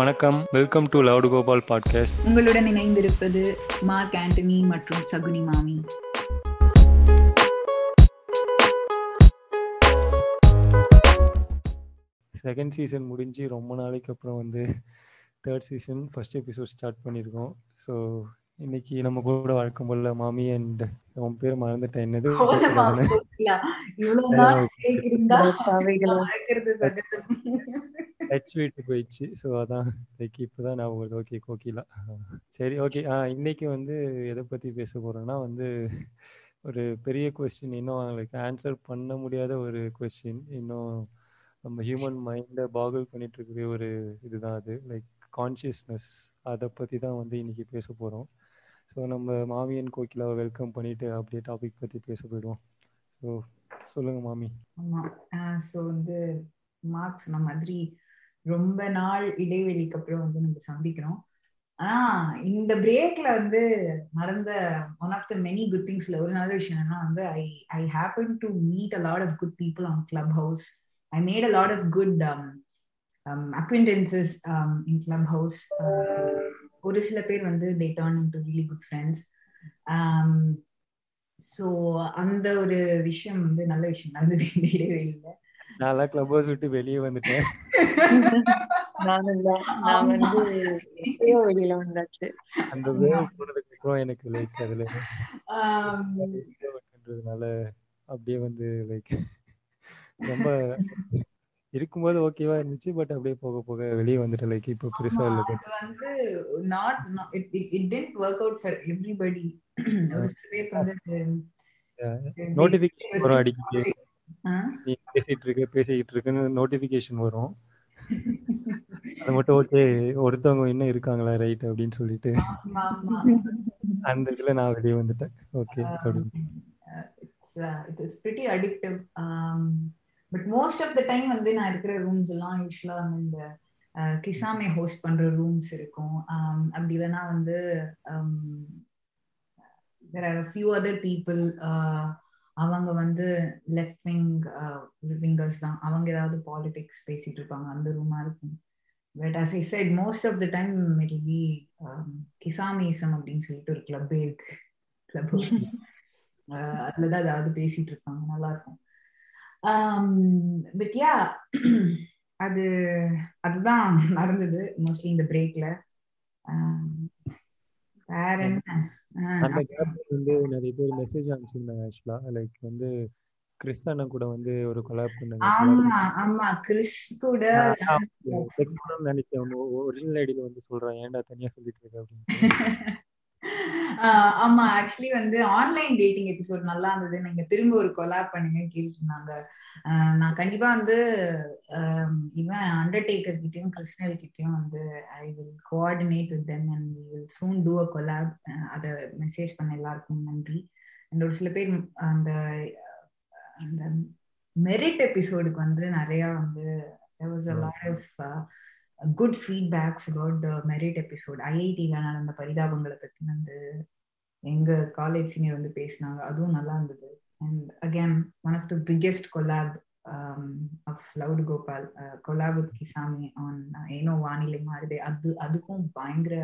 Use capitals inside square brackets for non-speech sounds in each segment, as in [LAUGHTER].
வணக்கம். Welcome to Loud Gopal podcast உங்களுடன் இணைந்திருப்பது மார்க் ஆண்டனி மற்றும் சகுனி மாமி. செகண்ட் சீசன் முடிஞ்சு ரொம்ப நாளைக்கு அப்புறம் வந்து third season first episode start பண்ணியிருக்கோம் ஸோ இன்னைக்கு நம்ம கூட வழக்கம் போல மாமி அண்ட் உன் பேர் மறந்துட்டேன். என்னது? [LAUGHS] ஹெச் டச் வீட்டு போயிடுச்சு. ஸோ அதான். லைக் இப்போ தான் நான் உங்களுக்கு ஓகே கோகிலா சரி ஓகே ஆ இன்னைக்கு வந்து எதை பற்றி பேச போகிறோன்னா வந்து ஒரு பெரிய கொஸ்டின் இன்னும் அவங்களுக்கு ஆன்சர் பண்ண முடியாத ஒரு கொஸ்டின் இன்னும் நம்ம ஹியூமன் மைண்டை பாகுல் பண்ணிட்டு இருக்கிற ஒரு இதுதான் அது. லைக் கான்ஷியஸ்னஸ் அதை பற்றி தான் வந்து இன்னைக்கு பேச போகிறோம் ஸோ நம்ம மாமியன் கோகிலாவை வெல்கம் பண்ணிட்டு அப்படியே டாபிக் பற்றி பேச போயிடுவோம். ஸோ சொல்லுங்கள் மாமி. ஆமாம் ஸோ வந்து மார்க் சொன்ன மாதிரி ரொம்ப நாள் இடைவெளிக்கு அப்புறம் வந்து நம்ம சந்திக்கிறோம். ஆஹ் இந்த பிரேக்ல வந்து நடந்த one of the many good திங்ஸ்ல ஒரு நல்ல விஷயம் என்னன்னா வந்து I I happen to meet a lot of good people on clubhouse I made a lot of good acquaintances in clubhouse ஒரு சில பேர் வந்து they turn into really good friends so அந்த ஒரு விஷயம் வந்து நல்ல விஷயம் நடந்தது இந்த இடைவெளியில. நான் கிளப் ஹவுஸ் விட்டு வெளியே வந்துட்டேன். நானும் தான். நான் வந்து வெளியில வந்தாச்சு. அந்த வேவ் போனதுக்கு அப்புறம் எனக்கு லைக் அதுல அப்படியே வந்து லைக் ரொம்ப இருக்கும்போது ஓகேவா இருந்துச்சு பட் அப்படியே போக போக வெளியே வந்துட்டேன் லைக் இப்போ பெருசா இல்லை. அது வந்து not it it didn't work out for everybody ஒரு சில பேருக்கு வந்து நோட்டிபிகேஷன் வரும் அடிக்கடி. ஆ? நீ பேசிட்டு இருக்க பேசிக்கிட்டு இருக்குன்னு நோட்டிபிகேஷன் வரும். அது மட்டும் ஓகே ஒருத்தவங்க இன்னும் இருக்காங்களா ரைட் அப்படின்னு சொல்லிட்டு. அந்த இதுல நான் வெளியே வந்துட்டேன். ஓகே அப்படின்னு uh, uh, pretty addictive. Um, but most of the time வந்து நான் இருக்கிற ரூம்ஸ் எல்லாம் யூஸ்வலா வந்து இந்த கிசாமே ஹோஸ்ட் பண்ற ரூம்ஸ் இருக்கும். Um, அப்படி இல்லைன்னா வந்து there are a few other people uh, அவங்க வந்து லெஃப்ட் விங் விங்கர்ஸ் தான். அவங்க ஏதாவது பாலிடிக்ஸ் பேசிட்டு இருப்பாங்க. அந்த ரூமா இருக்கும். But as I said most of the time it will be um, கிசாமிசம் அப்படின்னு சொல்லிட்டு ஒரு கிளப்பே இருக்கு. [LAUGHS] கிளப் அதுலதான் ஏதாவது பேசிட்டு இருப்பாங்க. நல்லா இருக்கும். பட் யா [CLEARS THROAT] அது அதுதான் நடந்தது. மோஸ்ட்லி இந்த பிரேக்ல வேற என்ன? அந்த கேப் வந்து நிறைய பேர் மெசேஜ் அனுப்பிச்சிருந்தாங்க ஆக்சுவலா லைக் வந்து கிறிஸ் அண்ணன் கூட வந்து ஒரு கொலாப் பண்ணாங்க. ஆமா ஆமா. கிறிஸ் கூட நினைச்சேன். ஒரிஜினல் ஐடியில வந்து சொல்றேன். ஏன்டா தனியா சொல்லிட்டு இருக்க அப்படின்னு. [LAUGHS] ஆமா ஆக்சுவலி வந்து ஆன்லைன் டேட்டிங் எபிசோட் நல்லா இருந்தது நீங்க திரும்ப ஒரு கொலாப் பண்ணுங்க கேட்டு இருந்தாங்க ஆஹ் நான் கண்டிப்பா வந்து இவன் அண்டர்டேக்கர் கிட்டயும் கிறிஸ்டல் கிட்டயும் வந்து I will coordinate with them and we will soon do a collab அதை மெசேஜ் பண்ண எல்லாருக்கும் நன்றி. ஒரு சில பேர் அந்த அந்த மெரிட் எபிசோடுக்கு வந்து நிறைய வந்து there was a lot of uh, good feedbacks about the merit episode ஐஐடியில் நடந்த பரிதாபங்களை பற்றி வந்து எங்கள் காலேஜ் சீனியர் வந்து பேசினாங்க. அதுவும் நல்லா இருந்தது. And again one of the biggest collab of Loud Gopal collab with Kisame on ஏனோ வானிலை மாறுது அது அதுக்கும் பயங்கர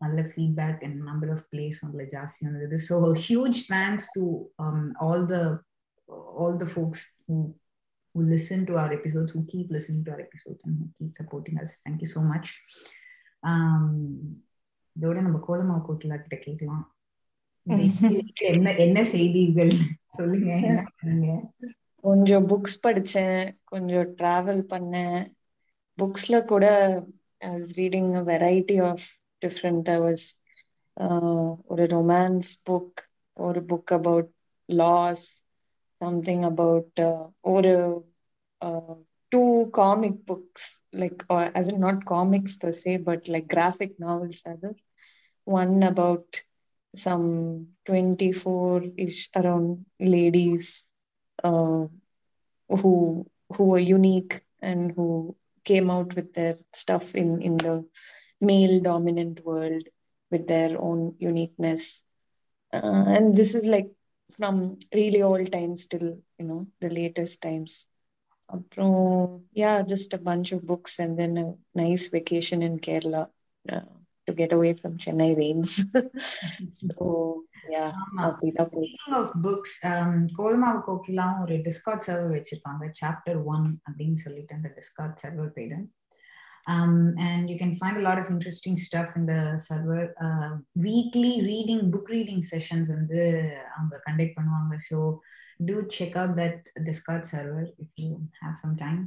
நல்ல feedback and number of plays உங்களை ஜாஸ்தி வந்தது. So huge thanks to all the all the folks who listen to our episodes, who keep listening to our episodes, and who keep supporting us. Thank you so much. Um, இதோட நம்ம கோலமா கோகிலா கிட்ட கேட்கலாம். [LAUGHS] என்ன என்ன செய்தீர்கள் சொல்லுங்க என்ன கொஞ்சம் புக்ஸ் படிச்சேன் கொஞ்சம் டிராவல் பண்ணேன். புக்ஸ்ல கூட reading variety of different was ஒரு ரொமான்ஸ் புக் ஒரு book about loss something about uh, or uh, two comic books like or as in not comics per se but like graphic novels other one about some 24 ish around ladies uh, who who were unique and who came out with their stuff in in the male dominant world with their own uniqueness. Uh, and this is like from really old times till you know the latest times அப்புறம் yeah just a bunch of books and then a nice vacation in Kerala uh, to get away from Chennai rains [LAUGHS] so yeah ஆமா அப்படிதான் போய் speaking of books Kolamavu கோகிலாம் ஒரு Discord server வச்சிருக்காங்க chapter one அப்படின்னு சொல்லிட்டு அந்த Discord server பேரு Um, and you can find a lot of interesting stuff in the server. Uh, weekly reading, book reading sessions வந்து அவங்க conduct பண்ணுவாங்க. So do check out that Discord server if you have some time.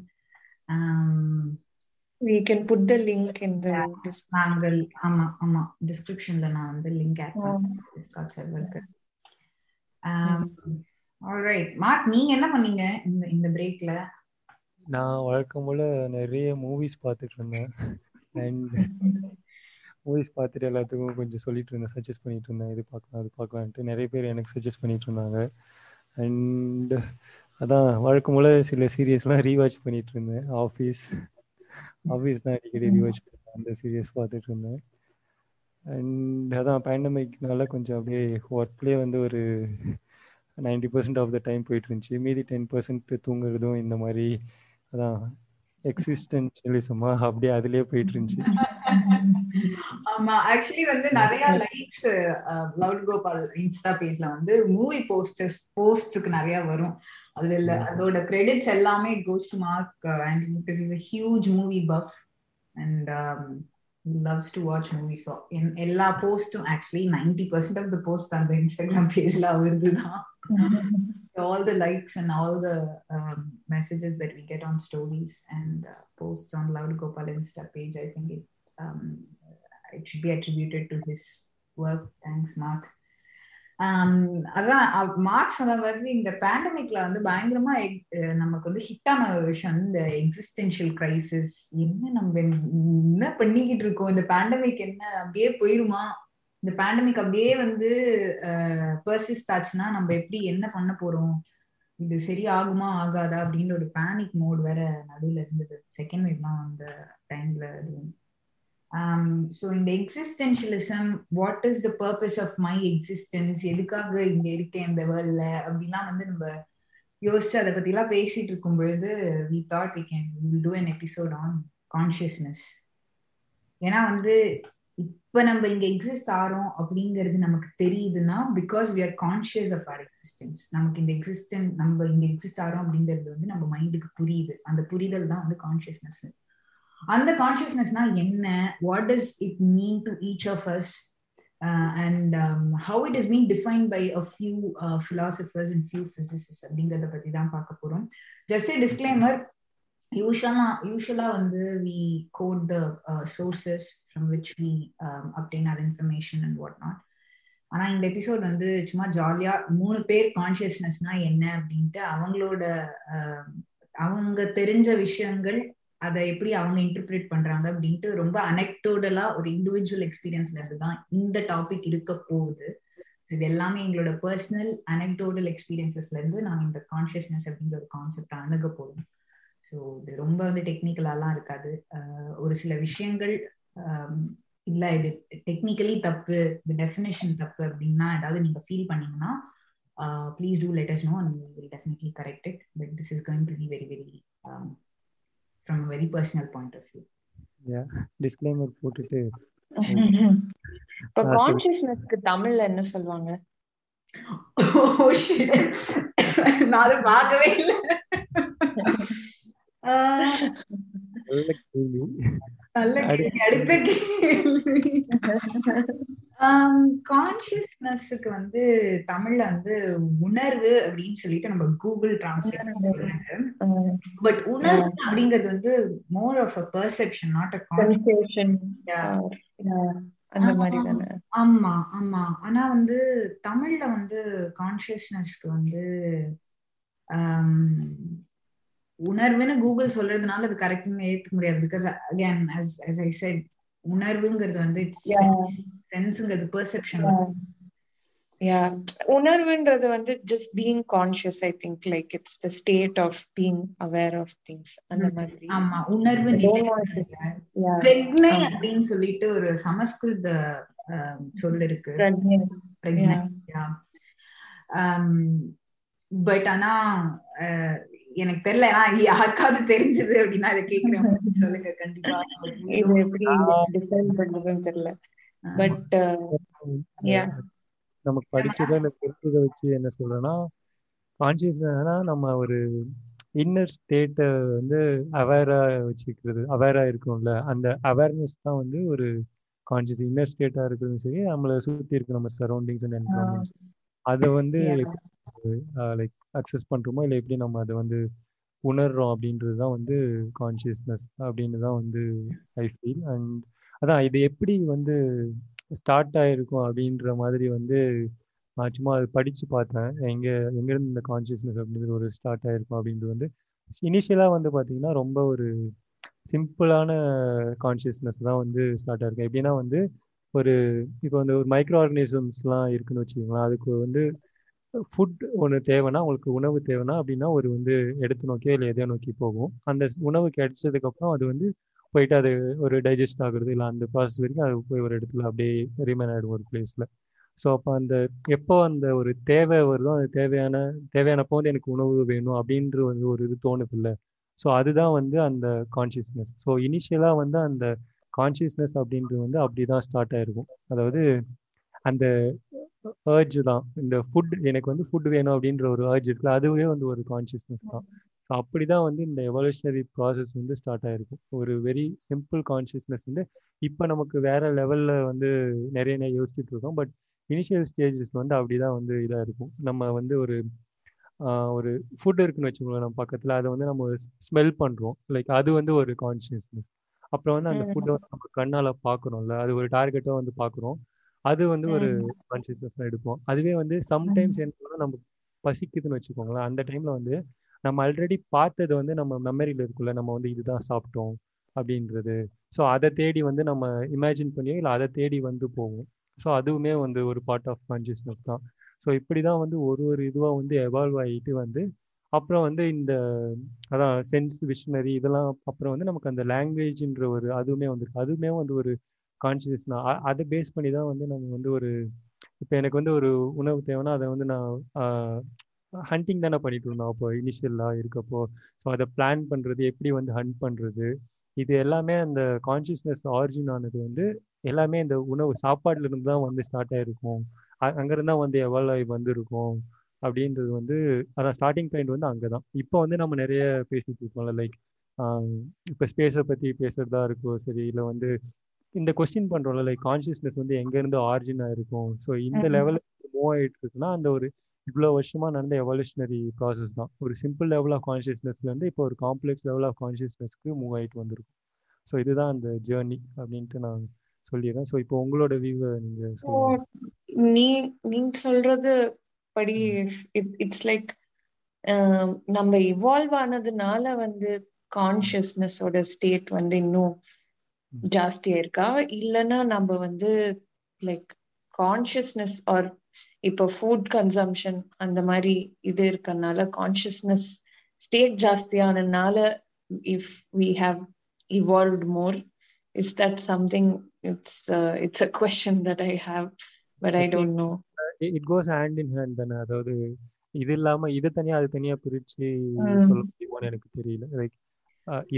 Um, we can put the link in the dis- நாங்கள் ஆமா ஆமா டிஸ்கிரிப்ஷன்ல நான் வந்து link add um, பண்ணேன் டிஸ்கார்ட் சர்வருக்கு ஆல்ரைட் மார்க் நீங்க என்ன பண்ணீங்க இந்த இந்த பிரேக்ல நான் வழக்கம் போல நிறைய மூவிஸ் பார்த்துட்டு இருந்தேன். அண்ட் மூவிஸ் பார்த்துட்டு எல்லாத்துக்கும் கொஞ்சம் சொல்லிட்டு இருந்தேன் சஜஸ்ட் பண்ணிட்டு இருந்தேன். இது பார்க்கலாம் அது பார்க்கலான்ட்டு நிறைய பேர் எனக்கு சஜஸ்ட் பண்ணிட்டு இருந்தாங்க. அண்ட் அதான் வழக்கம் போல சில சீரியஸ்லாம் ரீவாச் பண்ணிட்டு இருந்தேன். ஆஃபீஸ் ஆஃபீஸ் தான் அடிக்கடி ரீவாச் பண்ணேன் அந்த சீரியஸ் பார்த்துட்டு இருந்தேன். அண்ட் அதான் பேண்டமிக்னால கொஞ்சம் அப்படியே ஒர்க்லேயே வந்து ஒரு ninety percent of the time போயிட்டு இருந்துச்சு. மீதி டென் பர்சன்ட் தூங்குறதும் இந்த மாதிரி அதான் எக்ஸிஸ்டன்ஷியலிசமா அப்படியே அதுலயே போயிட்டு இருந்துச்சு ஆமா ஆக்சுவலி வந்து நிறைய லைக்ஸ் லவுட் கோபால் இன்ஸ்டா பேஜ்ல வந்து மூவி போஸ்டர்ஸ் போஸ்ட்க்கு நிறைய வரும். அதுல இல்ல அதோட கிரெடிட்ஸ் எல்லாமே goes to Mark and because is huge movie buff and loves to watch movies. So in எல்லா போஸ்டும் actually ninety percent of the post அந்த இன்ஸ்டாகிராம் பேஜ்ல அவருது தான் all the likes and all the um, messages that we get on stories and uh, posts on Loud Gopal Insta page, I think it um, it should be attributed to his work. Thanks, Mark. Um, அதான் Mark's சொன்ன மாதிரி இந்த பேண்டமிக்ல வந்து பயங்கரமா நமக்கு வந்து ஹிட்டான ஒரு விஷயம் இந்த எக்ஸிஸ்டென்ஷியல் கிரைசிஸ் என்ன நம்ம என்ன பண்ணிக்கிட்டு இருக்கோம் இந்த பேண்டமிக் என்ன அப்படியே போயிருமா இந்த பேண்டமிக் அப்படியே வந்து பர்சிஸ்ட் ஆச்சுன்னா நம்ம எப்படி என்ன பண்ண போறோம் இது சரி ஆகுமா ஆகாதா அப்படின்ற ஒரு பேனிக் மோட் வேற நடுவில் இருந்தது. செகண்ட் வேவ்லாம் அந்த டைம்ல அதுவும் ஸோ இந்த existentialism what is the purpose of my existence எதுக்காக இங்க இருக்கேன் இந்த வேர்ல்ட்ல அப்படிலாம் வந்து நம்ம யோசிச்சு அதை பத்திலாம் பேசிட்டு இருக்கும் பொழுது we thought we can will do an episode on consciousness ஏன்னா வந்து இப்ப நம்ம இங்க எக்ஸிஸ்ட் ஆறோம் அப்படிங்கிறது நமக்கு தெரியுதுன்னா because we are conscious of our existence நமக்கு இந்த எக்ஸிஸ்டன் நம்ம இங்க எக்ஸிஸ்ட் ஆறோம் அப்படிங்கிறது வந்து நம்ம மைண்டுக்கு புரியுது. அந்த புரிதல் தான் வந்து கான்சியஸ்னஸ் அந்த கான்சியஸ்னஸ்னா என்ன? What does it mean to each of us and how it is mean define by a few philosophers and few physicist அப்படிங்கிறத பத்தி தான் பார்க்க போறோம். ஜஸ்ட் டிஸ்கிளைமர் யூஸ்வலா யூஸ்வலா வந்து we quote the sources from which we obtain our information and what not ஆனா இந்த எபிசோட் வந்து சும்மா ஜாலியா மூணு பேர் கான்சியஸ்னஸ்னா என்ன அப்படின்ட்டு அவங்களோட um, அவங்க தெரிஞ்ச விஷயங்கள் அதை எப்படி அவங்க இன்டர்பிரேட் பண்றாங்க அப்படின்ட்டு ரொம்ப அனெக்டோடலா ஒரு இண்டிவிஜுவல் எக்ஸ்பீரியன்ஸ்ல இருந்து தான் இந்த டாபிக் இருக்க போகுது. இது எல்லாமே எங்களோட பர்சனல் அனெக்டோடல் எக்ஸ்பீரியன்சஸ்ல இருந்து நாங்கள் இந்த கான்சியஸ்னஸ் அப்படிங்கிற ஒரு கான்செப்ட் அணுக போகிறோம் ஸோ இது ரொம்ப வந்து டெக்னிக்கலாலாம் இருக்காது. ஒரு சில விஷயங்கள் இல்ல இது டெக்னிக்கலி தப்பு இது டெஃபினேஷன் தப்பு அப்படின்னா ஏதாவது நீங்க ஃபீல் பண்ணீங்கன்னா please do let us know and will definitely correct it but this is going to be very very from very personal point of view disclaimer போட்டுட்டு. இப்ப கான்சியஸ்னஸ்க்கு தமிழ்ல என்ன சொல்லுவாங்க? நான் அதை பார்க்கவே இல்லை. நல்ல கேள்வி. நல்ல கேள்வி அடுத்த கேள்வி. கான்சியஸ்னஸ்க்கு வந்து தமிழ்ல வந்து உணர்வு அப்படின்னு சொல்லிட்டு நம்ம கூகுள் டிரான்ஸ்லேட் பட் உணர்வு. அப்படிங்கிறது வந்து more of a perception not a conscious அந்த மாதிரி தானே? ஆமா ஆமா. ஆனா வந்து தமிழ்ல வந்து கான்சியஸ்னஸ்க்கு வந்து உணர்வுன்னு கூகுள் சொல்றதுனால அது கரெக்ட்னு ஏற்றுக்க முடியாது. Because again as as i said உணர்வுங்கிறது வந்து இட்ஸ் சென்ஸ்ங்கிறது பெர்செப்ஷன் யா உணர்வுன்றது வந்து just being conscious I think like it's the state of being aware of things அந்த மாதிரி. ஆமா. உணர்வு பிரக்னை அப்படின்னு சொல்லிட்டு ஒரு சமஸ்கிருத சொல் இருக்கு. பட் ஆனா எனக்கு தெரியல ஏன்னா யாருக்காவது தெரிஞ்சது அப்படின்னா அதை கேக்குறேன் [LAUGHS] சொல்லுங்க கண்டிப்பா. இது பண்றதுன்னு தெரியல. பட் யா நமக்கு படிச்சதை தெரிஞ்சதை வச்சு என்ன சொல்றேன்னா கான்சியஸ்னா நம்ம ஒரு இன்னர் ஸ்டேட்டை வந்து அவேரா வச்சுக்கிறது அவேரா இருக்கும்ல. அந்த அவேர்னஸ் தான் வந்து ஒரு கான்சியஸ் இன்னர் ஸ்டேட்டா இருக்கிறதும் சரி நம்மளை சுத்தி இருக்கு நம்ம சரௌண்டிங்ஸ் அதை வந்து லைக் அக்சஸ் பண்ணுறோமோ இல்லை எப்படி நம்ம அதை வந்து உணர்றோம் அப்படின்றது தான் வந்து கான்சியஸ்னஸ் அப்படின்னு தான் வந்து ஐ ஃபீல் அண்ட் அதான் இது எப்படி வந்து ஸ்டார்ட் ஆகிருக்கும் அப்படின்ற மாதிரி வந்து நான் சும்மா அது படித்து பார்த்தேன். எங்கே எங்கேருந்து இந்த கான்சியஸ்னஸ் அப்படின்றது ஒரு ஸ்டார்ட் ஆகிருக்கும் அப்படின்றது வந்து இனிஷியலாக வந்து பார்த்தீங்கன்னா ரொம்ப ஒரு சிம்பிளான கான்சியஸ்னஸ் தான் வந்து ஸ்டார்ட் ஆகிருக்கும் எப்படின்னா வந்து ஒரு இப்போ வந்து ஒரு மைக்ரோ ஆர்கனிசம்ஸ்லாம் இருக்குன்னு வச்சுக்கோங்களேன் அதுக்கு வந்து ஃபுட் ஒன்று தேவைன்னா உங்களுக்கு உணவு தேவைன்னா அப்படின்னா ஒரு வந்து எடுத்து நோக்கியோ இல்லை எதையோ நோக்கி போகும். அந்த உணவு கிடைச்சதுக்கப்புறம் அது வந்து போயிட்டு அது ஒரு டைஜஸ்ட் ஆகுறது இல்லை அந்த ப்ராசஸ் வரைக்கும் அது போய் ஒரு இடத்துல அப்படியே ரிமைன் ஆகிடும் ஒரு பிளேஸில் ஸோ அப்போ அந்த எப்போ அந்த ஒரு தேவை வருதோ அது தேவையான தேவையானப்போ வந்து எனக்கு உணவு வேணும் அப்படின்ற வந்து ஒரு இது தோணுது இல்லை ஸோ அதுதான் வந்து அந்த கான்சியஸ்னஸ் ஸோ இனிஷியலாக வந்து அந்த கான்சியஸ்னஸ் அப்படின்றது வந்து அப்படி தான் ஸ்டார்ட் ஆகிருக்கும் அதாவது அந்த ஏர்ஜ் தான். இந்த ஃபுட் எனக்கு வந்து ஃபுட் வேணும் அப்படின்ற ஒரு ஏர்ஜ் இருக்குல்ல அதுவே வந்து ஒரு கான்சியஸ்னஸ் தான். ஸோ அப்படி தான் வந்து இந்த எவல்யூஷனரி ப்ராசஸ் வந்து ஸ்டார்ட் ஆயிருக்கும் ஒரு வெரி சிம்பிள் கான்சியஸ்னஸ் வந்து இப்போ நமக்கு வேற லெவலில் வந்து நிறைய நிறைய யோசிச்சுட்டு இருக்கோம். பட் இனிஷியல் ஸ்டேஜஸ் வந்து அப்படி தான் வந்து இதாக இருக்கும். நம்ம வந்து ஒரு ஒரு ஃபுட் இருக்குன்னு வச்சுக்கோங்களேன் நம்ம பக்கத்தில். அதை வந்து நம்ம ஸ்மெல் பண்ணுறோம் லைக் அது வந்து ஒரு கான்சியஸ்னஸ் அப்புறம் வந்து அந்த ஃபுட்டை வந்து நம்ம கண்ணால் பார்க்குறோம்ல. அது ஒரு டார்கெட்டாக வந்து பார்க்குறோம். அது வந்து ஒரு கான்சியஸ்னஸ் எடுப்போம். அதுவே வந்து சம்டைம்ஸ் என்ன நம்ம பசிக்குதுன்னு வச்சுக்கோங்களேன். அந்த டைம்ல வந்து நம்ம ஆல்ரெடி பார்த்தது வந்து நம்ம மெமரியில் இருக்குல்ல நம்ம வந்து இதுதான் சாப்பிட்டோம் அப்படின்றது. ஸோ அதை தேடி வந்து நம்ம இமேஜின் பண்ணியோ இல்லை அதை தேடி வந்து போவோம் ஸோ அதுவுமே வந்து ஒரு பார்ட் ஆஃப் கான்சியஸ்னஸ் தான். ஸோ இப்படி தான் வந்து ஒரு ஒரு இதுவாக வந்து எவால்வ் ஆகிட்டு வந்து அப்புறம் வந்து இந்த அதான் சென்ஸ் விஷனரி இதெல்லாம் அப்புறம் வந்து நமக்கு அந்த லாங்குவேஜ்ன்ற ஒரு அதுவுமே வந்துருக்கு. அதுவுமே வந்து ஒரு கான்சியஸ்னா அதை பேஸ் பண்ணி தான் வந்து நம்ம வந்து ஒரு இப்போ எனக்கு வந்து ஒரு உணவு தேவைன்னா அதை வந்து நான் ஹண்டிங் தானே பண்ணிட்டு இருந்தோம். அப்போ இனிஷியலாக இருக்கப்போ. ஸோ அதை பிளான் பண்ணுறது எப்படி வந்து ஹண்ட் பண்ணுறது இது எல்லாமே அந்த கான்சியஸ்னஸ் ஆரிஜின் ஆனது வந்து எல்லாமே இந்த உணவு சாப்பாடுல இருந்து தான் வந்து ஸ்டார்ட் ஆகிருக்கும் அங்கேருந்து தான் வந்து எவால்வ் ஆகி வந்திருக்கும். அப்படின்றது வந்து அதான் ஸ்டார்டிங் பாயிண்ட் வந்து அங்கே தான் இப்போ வந்து நம்ம நிறைய பேசிட்டு இருக்கோம்ல லைக் இப்போ ஸ்பேஸை பற்றி பேசுறதா இருக்கோ சரி இல்லை வந்து இந்த கொஸ்டின் பண்றோம்ல லைக் கான்சியஸ்னஸ் வந்து எங்க இருந்து ஆரிஜின் ஆயிருக்கும் ஸோ இந்த லெவலுக்கு மூவ் ஆயிட்டு இருக்குன்னா அந்த ஒரு இவ்வளோ வருஷமா நடந்த எவல்யூஷனரி ப்ராசஸ் தான். ஒரு சிம்பிள் லெவல் ஆஃப் கான்சியஸ்னஸ்ல இருந்து இப்போ ஒரு காம்ப்ளெக்ஸ் லெவல் ஆஃப் கான்சியஸ்னஸ்க்கு மூவ் ஆயிட்டு வந்திருக்கும். ஸோ இதுதான் அந்த ஜேர்னி அப்படின்ட்டு நான் சொல்லிடுறேன். ஸோ இப்போ உங்களோட வியூவை நீங்க நீ நீங்க சொல்றது படி இட்ஸ் லைக் நம்ம இவால்வ் ஆனதுனால வந்து கான்சியஸ்னஸோட ஸ்டேட் வந்து இன்னும் ஜாஸ்தியா இருக்கா? இல்லைன்னா நம்ம வந்து லைக் கான்சியஸ்னஸ் ஆர் இப்போ ஃபுட் கன்சம்ஷன் அந்த மாதிரி இது இருக்கறனால consciousness state ஜாஸ்தியானதுனால if we have evolved more is that something it's it's a question that I have but I don't know it goes hand in hand தானே. அதாவது இது இல்லாம இது தனியா அது தனியா பிரிச்சு சொல்ல முடியுமான்னு எனக்கு தெரியல. லைக்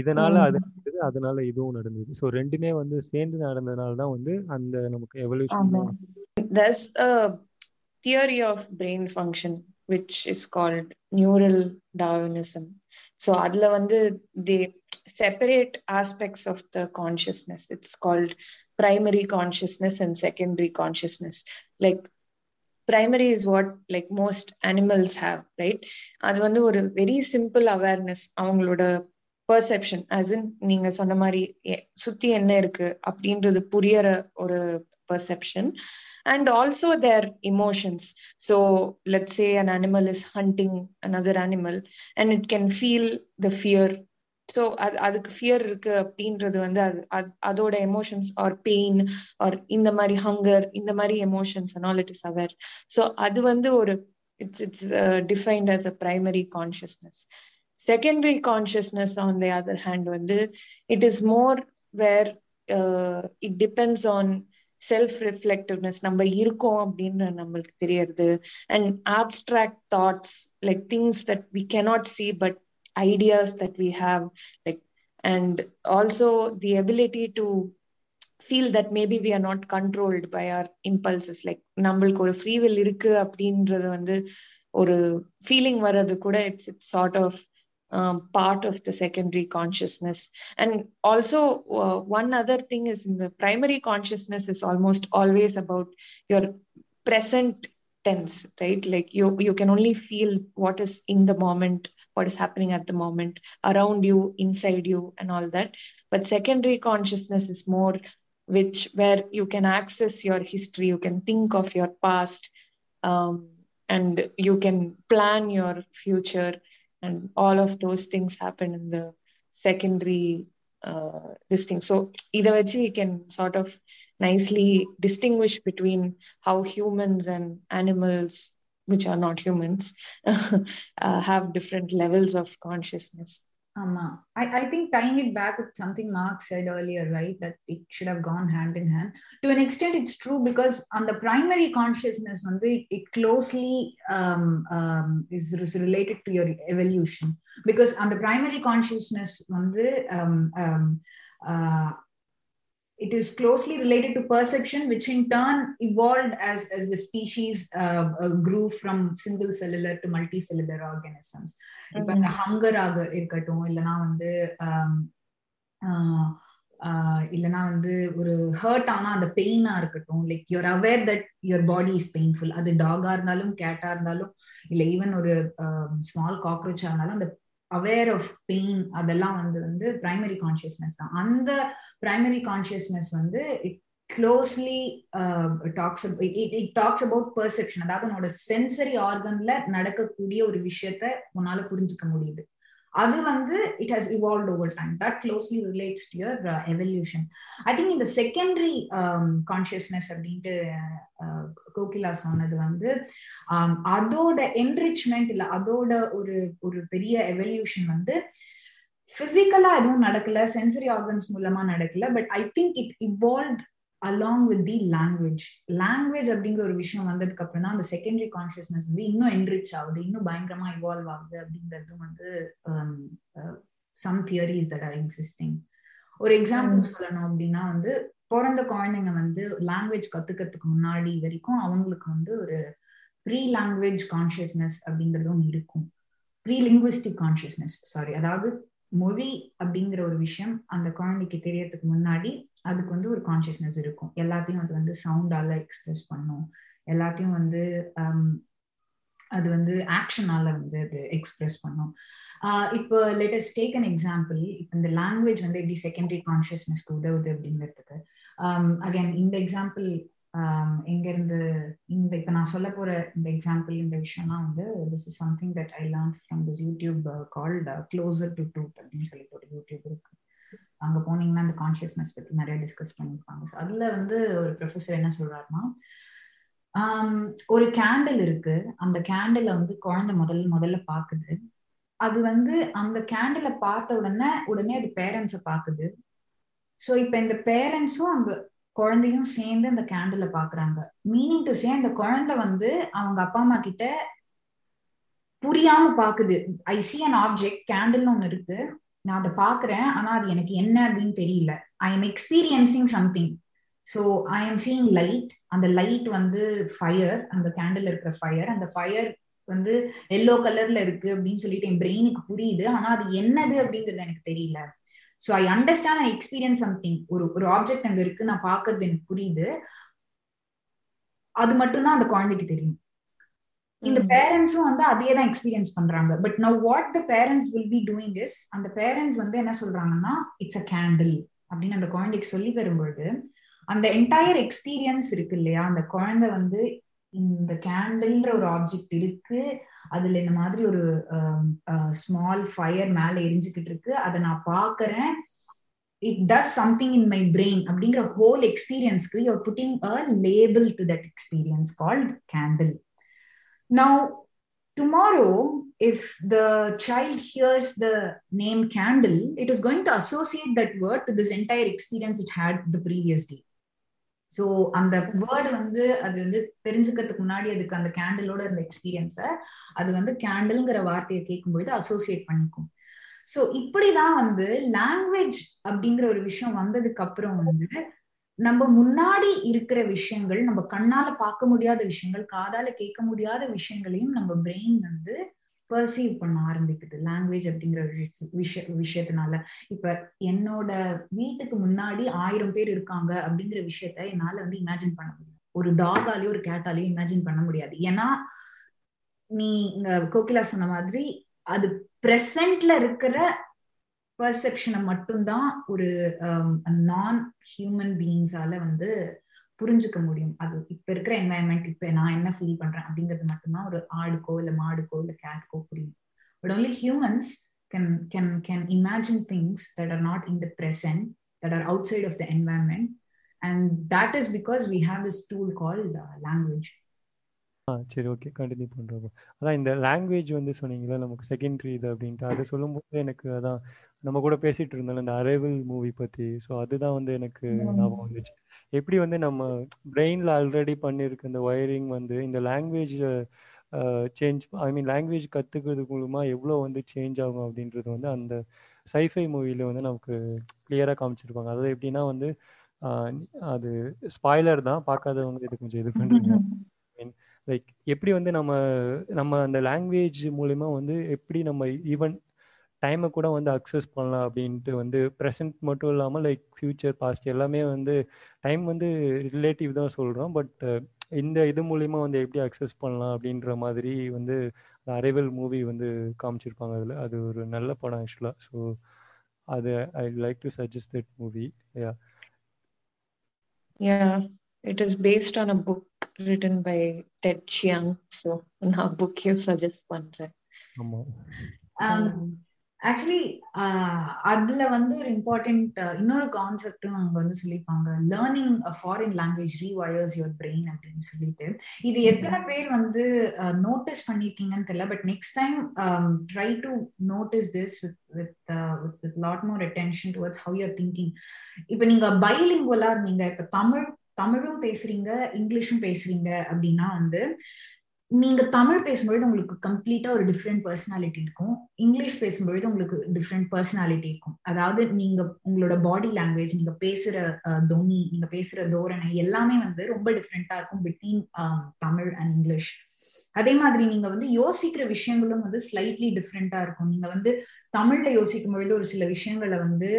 இதனால அது நடந்தது அதனால இதுவும் நடந்தது ஸோ ரெண்டுமே வந்து சேர்ந்து நடந்ததுனால தான் வந்து அந்த நமக்கு evolution there's a theory of brain function which is called neural darwinism so அதுல வந்து they separate aspects of the consciousness it's called primary consciousness and secondary consciousness like primary is what like most animals have right அது வந்து ஒரு very simple awareness அவங்களோட perception as in நீங்க சொன்ன மாதிரி சுத்தி என்ன இருக்கு அப்படின்றது புரியற ஒரு perception and also their emotions so let say an animal is hunting another animal and it can feel the fear so அது அதுக்கு ஃபியர் இருக்கு அப்படின்றது வந்து அது அதோட எமோஷன்ஸ் ஆர் பெயின் ஆர் இந்த மாதிரி ஹங்கர் இந்த மாதிரி emotions all it is aware so அது வந்து ஒரு it's it's defined as a primary consciousness secondary consciousness on the other hand வந்து it is more where uh, it depends on self reflectiveness நம்ம இருக்கோம் அப்படின்னு நம்மளுக்கு தெரியறது and abstract thoughts like things that we cannot see but ideas that we have like and also the ability to feel that maybe we are not controlled by our impulses like நம்மளுக்கு ஒரு free will இருக்கு அப்படின்றது வந்து ஒரு feeling வர்றது கூட it's it's sort of part of the secondary consciousness. And also uh, one other thing is in the primary consciousness is almost always about your present tense right? Like you you can only feel what is in the moment what is happening at the moment around you inside you and all that. But secondary consciousness is more which where you can access your history you can think of your past um, and you can plan your future and all of those things happen in the secondary uh, this thing. So either way, you can sort of nicely distinguish between how humans and animals, which are not humans, [LAUGHS] uh, have different levels of consciousness. I, think tying it back with something Mark said earlier, right? That it should have gone hand in hand. To an extent, it's true because on the primary consciousness, on the, it closely um, um, is, is related to your evolution. Because on the primary consciousness, on the um, um, uh, it is closely related to perception, which in turn evolved as, as the species uh, uh, grew from single cellular to multicellular organisms. இப்போ இந்த ஹங்கராக இருக்கட்டும் இல்லைன்னா வந்து இல்லைன்னா வந்து ஒரு hurt ஆனா அந்த பெயினா இருக்கட்டும் like your aware that your body is painful அது டாகா இருந்தாலும் கேட்டா இருந்தாலும் இல்லை ஈவன் ஒரு ஸ்மால் காக்ரோச்சா இருந்தாலும் அந்த அவேர் ஆஃப் பெயின் அதெல்லாம் வந்து வந்து பிரைமரி கான்சியஸ்னஸ் தான். அந்த பிரைமரி கான்சியஸ்னஸ் வந்து it closely talks it talks about perception அதாவது உன்னோட சென்சரி ஆர்கன்ல நடக்கக்கூடிய ஒரு விஷயத்த உன்னால புரிஞ்சுக்க முடியுது. அது வந்து it has evolve over time that closely relates to your evolution I think இந்த செகண்டரி கான்சியஸ்னஸ் um, அப்படின்ட்டு uh, uh, கோகிலா சொன்னது வந்து um, அதோட என்ரிச்மெண்ட் இல்ல அதோட ஒரு ஒரு பெரிய எவல்யூஷன் வந்து பிசிக்கலா எதுவும் நடக்கல சென்சரி ஆர்கன்ஸ் மூலமா நடக்கல but I think it evolve along with the language language அப்படிங்கிற ஒரு விஷயம் வந்ததுக்கு அப்புறம் தான் அந்த செகண்டரி கான்சியஸ்னஸ் வந்து இன்னும் என்ரிச் ஆகுது இன்னும் பயங்கரமா இவால்வ் ஆகுது அப்படிங்கிறதும் வந்து some theories that are existing ஒரு எக்ஸாம்பிள் சொல்லணும் அப்படின்னா வந்து பிறந்த குழந்தைங்க வந்து லாங்குவேஜ் கத்துக்கிறதுக்கு முன்னாடி வரைக்கும் அவங்களுக்கு வந்து ஒரு ப்ரீ லாங்குவேஜ் கான்சியஸ்னஸ் அப்படிங்கிறது ஒன்று இருக்கும். ப்ரீ லிங்குவிஸ்டிக் கான்சியஸ்னஸ் சாரி அதாவது மொழி அப்படிங்கிற ஒரு விஷயம் அந்த குழந்தைக்கு தெரியறதுக்கு முன்னாடி அதுக்கு வந்து ஒரு கான்சியஸ்னஸ் இருக்கும். எல்லாத்தையும் அது வந்து சவுண்டால எக்ஸ்பிரஸ் பண்ணும். எல்லாத்தையும் வந்து um, அது வந்து ஆக்ஷனால வந்து அது எக்ஸ்பிரஸ் பண்ணும். இப்போ லேட்டஸ்ட் டேக் அன் எக்ஸாம்பிள் இப்போ இந்த லாங்குவேஜ் வந்து எப்படி செகண்டரி கான்சியஸ்னஸ்க்கு உதவுது அப்படிங்கிறதுக்கு um, அகைன் இந்த எக்ஸாம்பிள் um, எங்கேருந்து இந்த இப்போ நான் சொல்ல போற இந்த எக்ஸாம்பிள் இந்த விஷயம்லாம் வந்து this is something that I learn from this YouTube called closer to truth அப்படின்னு சொல்லிட்டு ஒரு யூடியூப் இருக்கு. அங்க போனீங்கன்னா அந்த கான்சியஸ்னஸ் பத்தி நிறைய டிஸ்கஸ் பண்ணிருப்பாங்க ஸோ அதுல வந்து ஒரு ப்ரொஃபஸர் என்ன சொல்றாருன்னா ஒரு கேண்டில் இருக்கு. அந்த கேண்டில வந்து குழந்தை முதல்ல முதல்ல பாக்குது அது வந்து அந்த கேண்டில பார்த்த உடனே உடனே அது பேரண்ட்ஸை பாக்குது ஸோ இப்ப இந்த பேரண்ட்ஸும் அந்த குழந்தையும் சேர்ந்து அந்த கேண்டில பாக்குறாங்க மீனிங் டு சே அந்த குழந்தை வந்து அவங்க அப்பா அம்மா கிட்ட புரியாம பாக்குது ஐ சி அன் ஆப்ஜெக்ட் கேண்டில்னு ஒண்ணு இருக்கு. நான் அதை பாக்குறேன் ஆனா அது எனக்கு என்ன அப்படின்னு தெரியல. I am experiencing something so I am seeing light அந்த லைட் வந்து ஃபயர் அந்த கேண்டில் இருக்கிற ஃபயர் அந்த ஃபயர் வந்து எல்லோ கலர்ல இருக்கு அப்படின்னு சொல்லிட்டு என் பிரெயினுக்கு புரியுது. ஆனா அது என்னது அப்படிங்கிறது எனக்கு தெரியல. So I understand I experience something ஒரு ஒரு ஆப்ஜெக்ட் அங்க இருக்கு நான் பாக்குறது எனக்கு புரியுது. அது மட்டும்தான் அந்த குழந்தைக்கு தெரியும். இந்த பேரண்ட்ஸும் வந்து அதே தான் எக்ஸ்பீரியன்ஸ் பண்றாங்க. But now what the parents will be doing is அந்த பேரண்ட்ஸ் வந்து என்ன சொல்றாங்கன்னா இட்ஸ் அ கேண்டில் அப்படின்னு அந்த குழந்தைக்கு சொல்லி தரும்பொழுது அந்த என்டையர் எக்ஸ்பீரியன்ஸ் இருக்கு இல்லையா? அந்த குழந்தை வந்து இந்த கேண்டில்ன்ற ஒரு ஆப்ஜெக்ட் இருக்கு. அதுல இந்த மாதிரி ஒரு ஸ்மால் ஃபயர் மேல எரிஞ்சுக்கிட்டு இருக்கு. அதை நான் பாக்குறேன் it does something in my brain அப்படிங்கிற whole எக்ஸ்பீரியன்ஸ்க்கு you're putting a label to that experience called candle Now, tomorrow, if the child hears the name candle, it is going to associate that word to this entire experience it had the previous day. So அந்த word வந்து அது வந்து தெரிஞ்சுக்கிறதுக்கு முன்னாடி அதுக்கு அந்த கேண்டிலோட இருந்த எக்ஸ்பீரியன்ஸை அது வந்து கேண்டில்ங்கிற வார்த்தையை கேட்கும் பொழுது அசோசியேட் பண்ணிக்கும் ஸோ இப்படிதான் வந்து லாங்குவேஜ் அப்படிங்கிற ஒரு விஷயம் வந்ததுக்கு அப்புறம் வந்து நம்ம முன்னாடி இருக்கிற விஷயங்கள் நம்ம கண்ணால பார்க்க முடியாத விஷயங்கள் காதால கேட்க முடியாத விஷயங்களையும் நம்ம பிரெயின் வந்து பர்சீவ் பண்ண ஆரம்பிக்குது. லாங்குவேஜ் அப்படிங்கிற விஷய விஷயத்தினால. இப்ப என்னோட வீட்டுக்கு முன்னாடி ஆயிரம் பேர் இருக்காங்க அப்படிங்கிற விஷயத்த என்னால வந்து இமேஜின் பண்ண முடியும் ஒரு டாகாலேயோ ஒரு கேட்டாலேயோ இமேஜின் பண்ண முடியாது. ஏன்னா நீ இங்க கோகிலா சொன்ன மாதிரி அது பிரசன்ட்ல இருக்கிற பர்செப்ஷனை மட்டும்தான் ஒரு நான் ஹியூமன் பீயிங்ஸால வந்து புரிஞ்சுக்க முடியும். அது இப்ப இருக்கிற என்வாயன்மெண்ட் இப்ப நான் என்ன ஃபீல் பண்றேன் அப்படிங்கிறது மட்டும்தான் ஒரு ஆடுக்கோ இல்ல மாடுக்கோ இல்ல கேட்கோ புரியும். But only humans can can can imagine things that are not in the present that are outside of the environment and that is because we have this tool call language ah சரி okay continue பண்ணுறோம் அதான் இந்த language வந்து சொன்னீங்களா நமக்கு secondary இது அப்படின்ட்டு அது சொல்லும்போது எனக்கு அதான் நம்ம கூட பேசிட்டு இருந்தோம் இந்த அரைவல் மூவி பற்றி ஸோ அதுதான் வந்து எனக்கு ஞாபகம் வந்துச்சு. எப்படி வந்து நம்ம பிரெயினில் ஆல்ரெடி பண்ணியிருக்க இந்த ஒயரிங் வந்து இந்த language change I mean language கற்றுக்கிறது மூலமா எவ்வளோ வந்து சேஞ்ச் ஆகும் அப்படின்றது வந்து அந்த சைஃபை மூவியில் வந்து நமக்கு கிளியராக காமிச்சிருப்பாங்க. அதாவது எப்படின்னா வந்து அது ஸ்பாய்லர் தான். பார்க்காதவங்க இது கொஞ்சம் இது பண்ணுறீங்க [LAUGHS] லைக் எப்படி வந்து நம்ம நம்ம அந்த லாங்குவேஜ் மூலிமா வந்து எப்படி நம்ம ஈவன் டைமை கூட வந்து அக்சஸ் பண்ணலாம் அப்படின்ட்டு வந்து ப்ரெசன்ட் மட்டும் இல்லாமல் லைக் ஃப்யூச்சர் பாஸ்ட் எல்லாமே வந்து டைம் வந்து ரிலேட்டிவ் தான் சொல்கிறோம் பட் இந்த இது மூலிமா வந்து எப்படி அக்சஸ் பண்ணலாம் அப்படின்ற மாதிரி வந்து அரைவல் மூவி வந்து காமிச்சிருப்பாங்க அதில். அது ஒரு நல்ல படம் ஆக்சுவலாக ஸோ அது I like to suggest that movie yeah it is based on a book written by Ted Chiang. So, நான் book you suggest பண்றேன். ஆக்சுவலி அதுல வந்து ஒரு இம்பார்ட்டன்ட் இன்னொரு கான்செப்டும் அங்க வந்து சொல்லியிருப்பாங்க learning foreign language rewires your brain அப்படின்னு சொல்லிட்டு இது எத்தனை பேர் வந்து நோட்டீஸ் பண்ணிருக்கீங்கன்னு தெரியல but next time try to notice this with with with lot more attention towards how your thinking இப்ப நீங்க பைலிங்குவலா இருந்தீங்க இப்ப தமிழ் தமிழும் பேசுறீங்க இங்கிலீஷும் பேசுறீங்க அப்படின்னா வந்து நீங்க தமிழ் பேசும்பொழுது உங்களுக்கு கம்ப்ளீட்டா ஒரு டிஃப்ரெண்ட் பர்சனாலிட்டி இருக்கும். இங்கிலீஷ் பேசும்பொழுது உங்களுக்கு டிஃப்ரெண்ட் பர்சனாலிட்டி இருக்கும். அதாவது நீங்க உங்களோட பாடி லாங்குவேஜ் நீங்க பேசுற தொனி நீங்க பேசுற தோரணை எல்லாமே வந்து ரொம்ப டிஃப்ரெண்டா இருக்கும் பிட்வீன் தமிழ் அண்ட் இங்கிலீஷ். அதே மாதிரி நீங்க வந்து யோசிக்கிற விஷயங்களும் வந்து ஸ்லைட்லி டிஃப்ரெண்டா இருக்கும். நீங்க வந்து தமிழ்ல யோசிக்கும் பொழுது ஒரு சில விஷயங்களை வந்து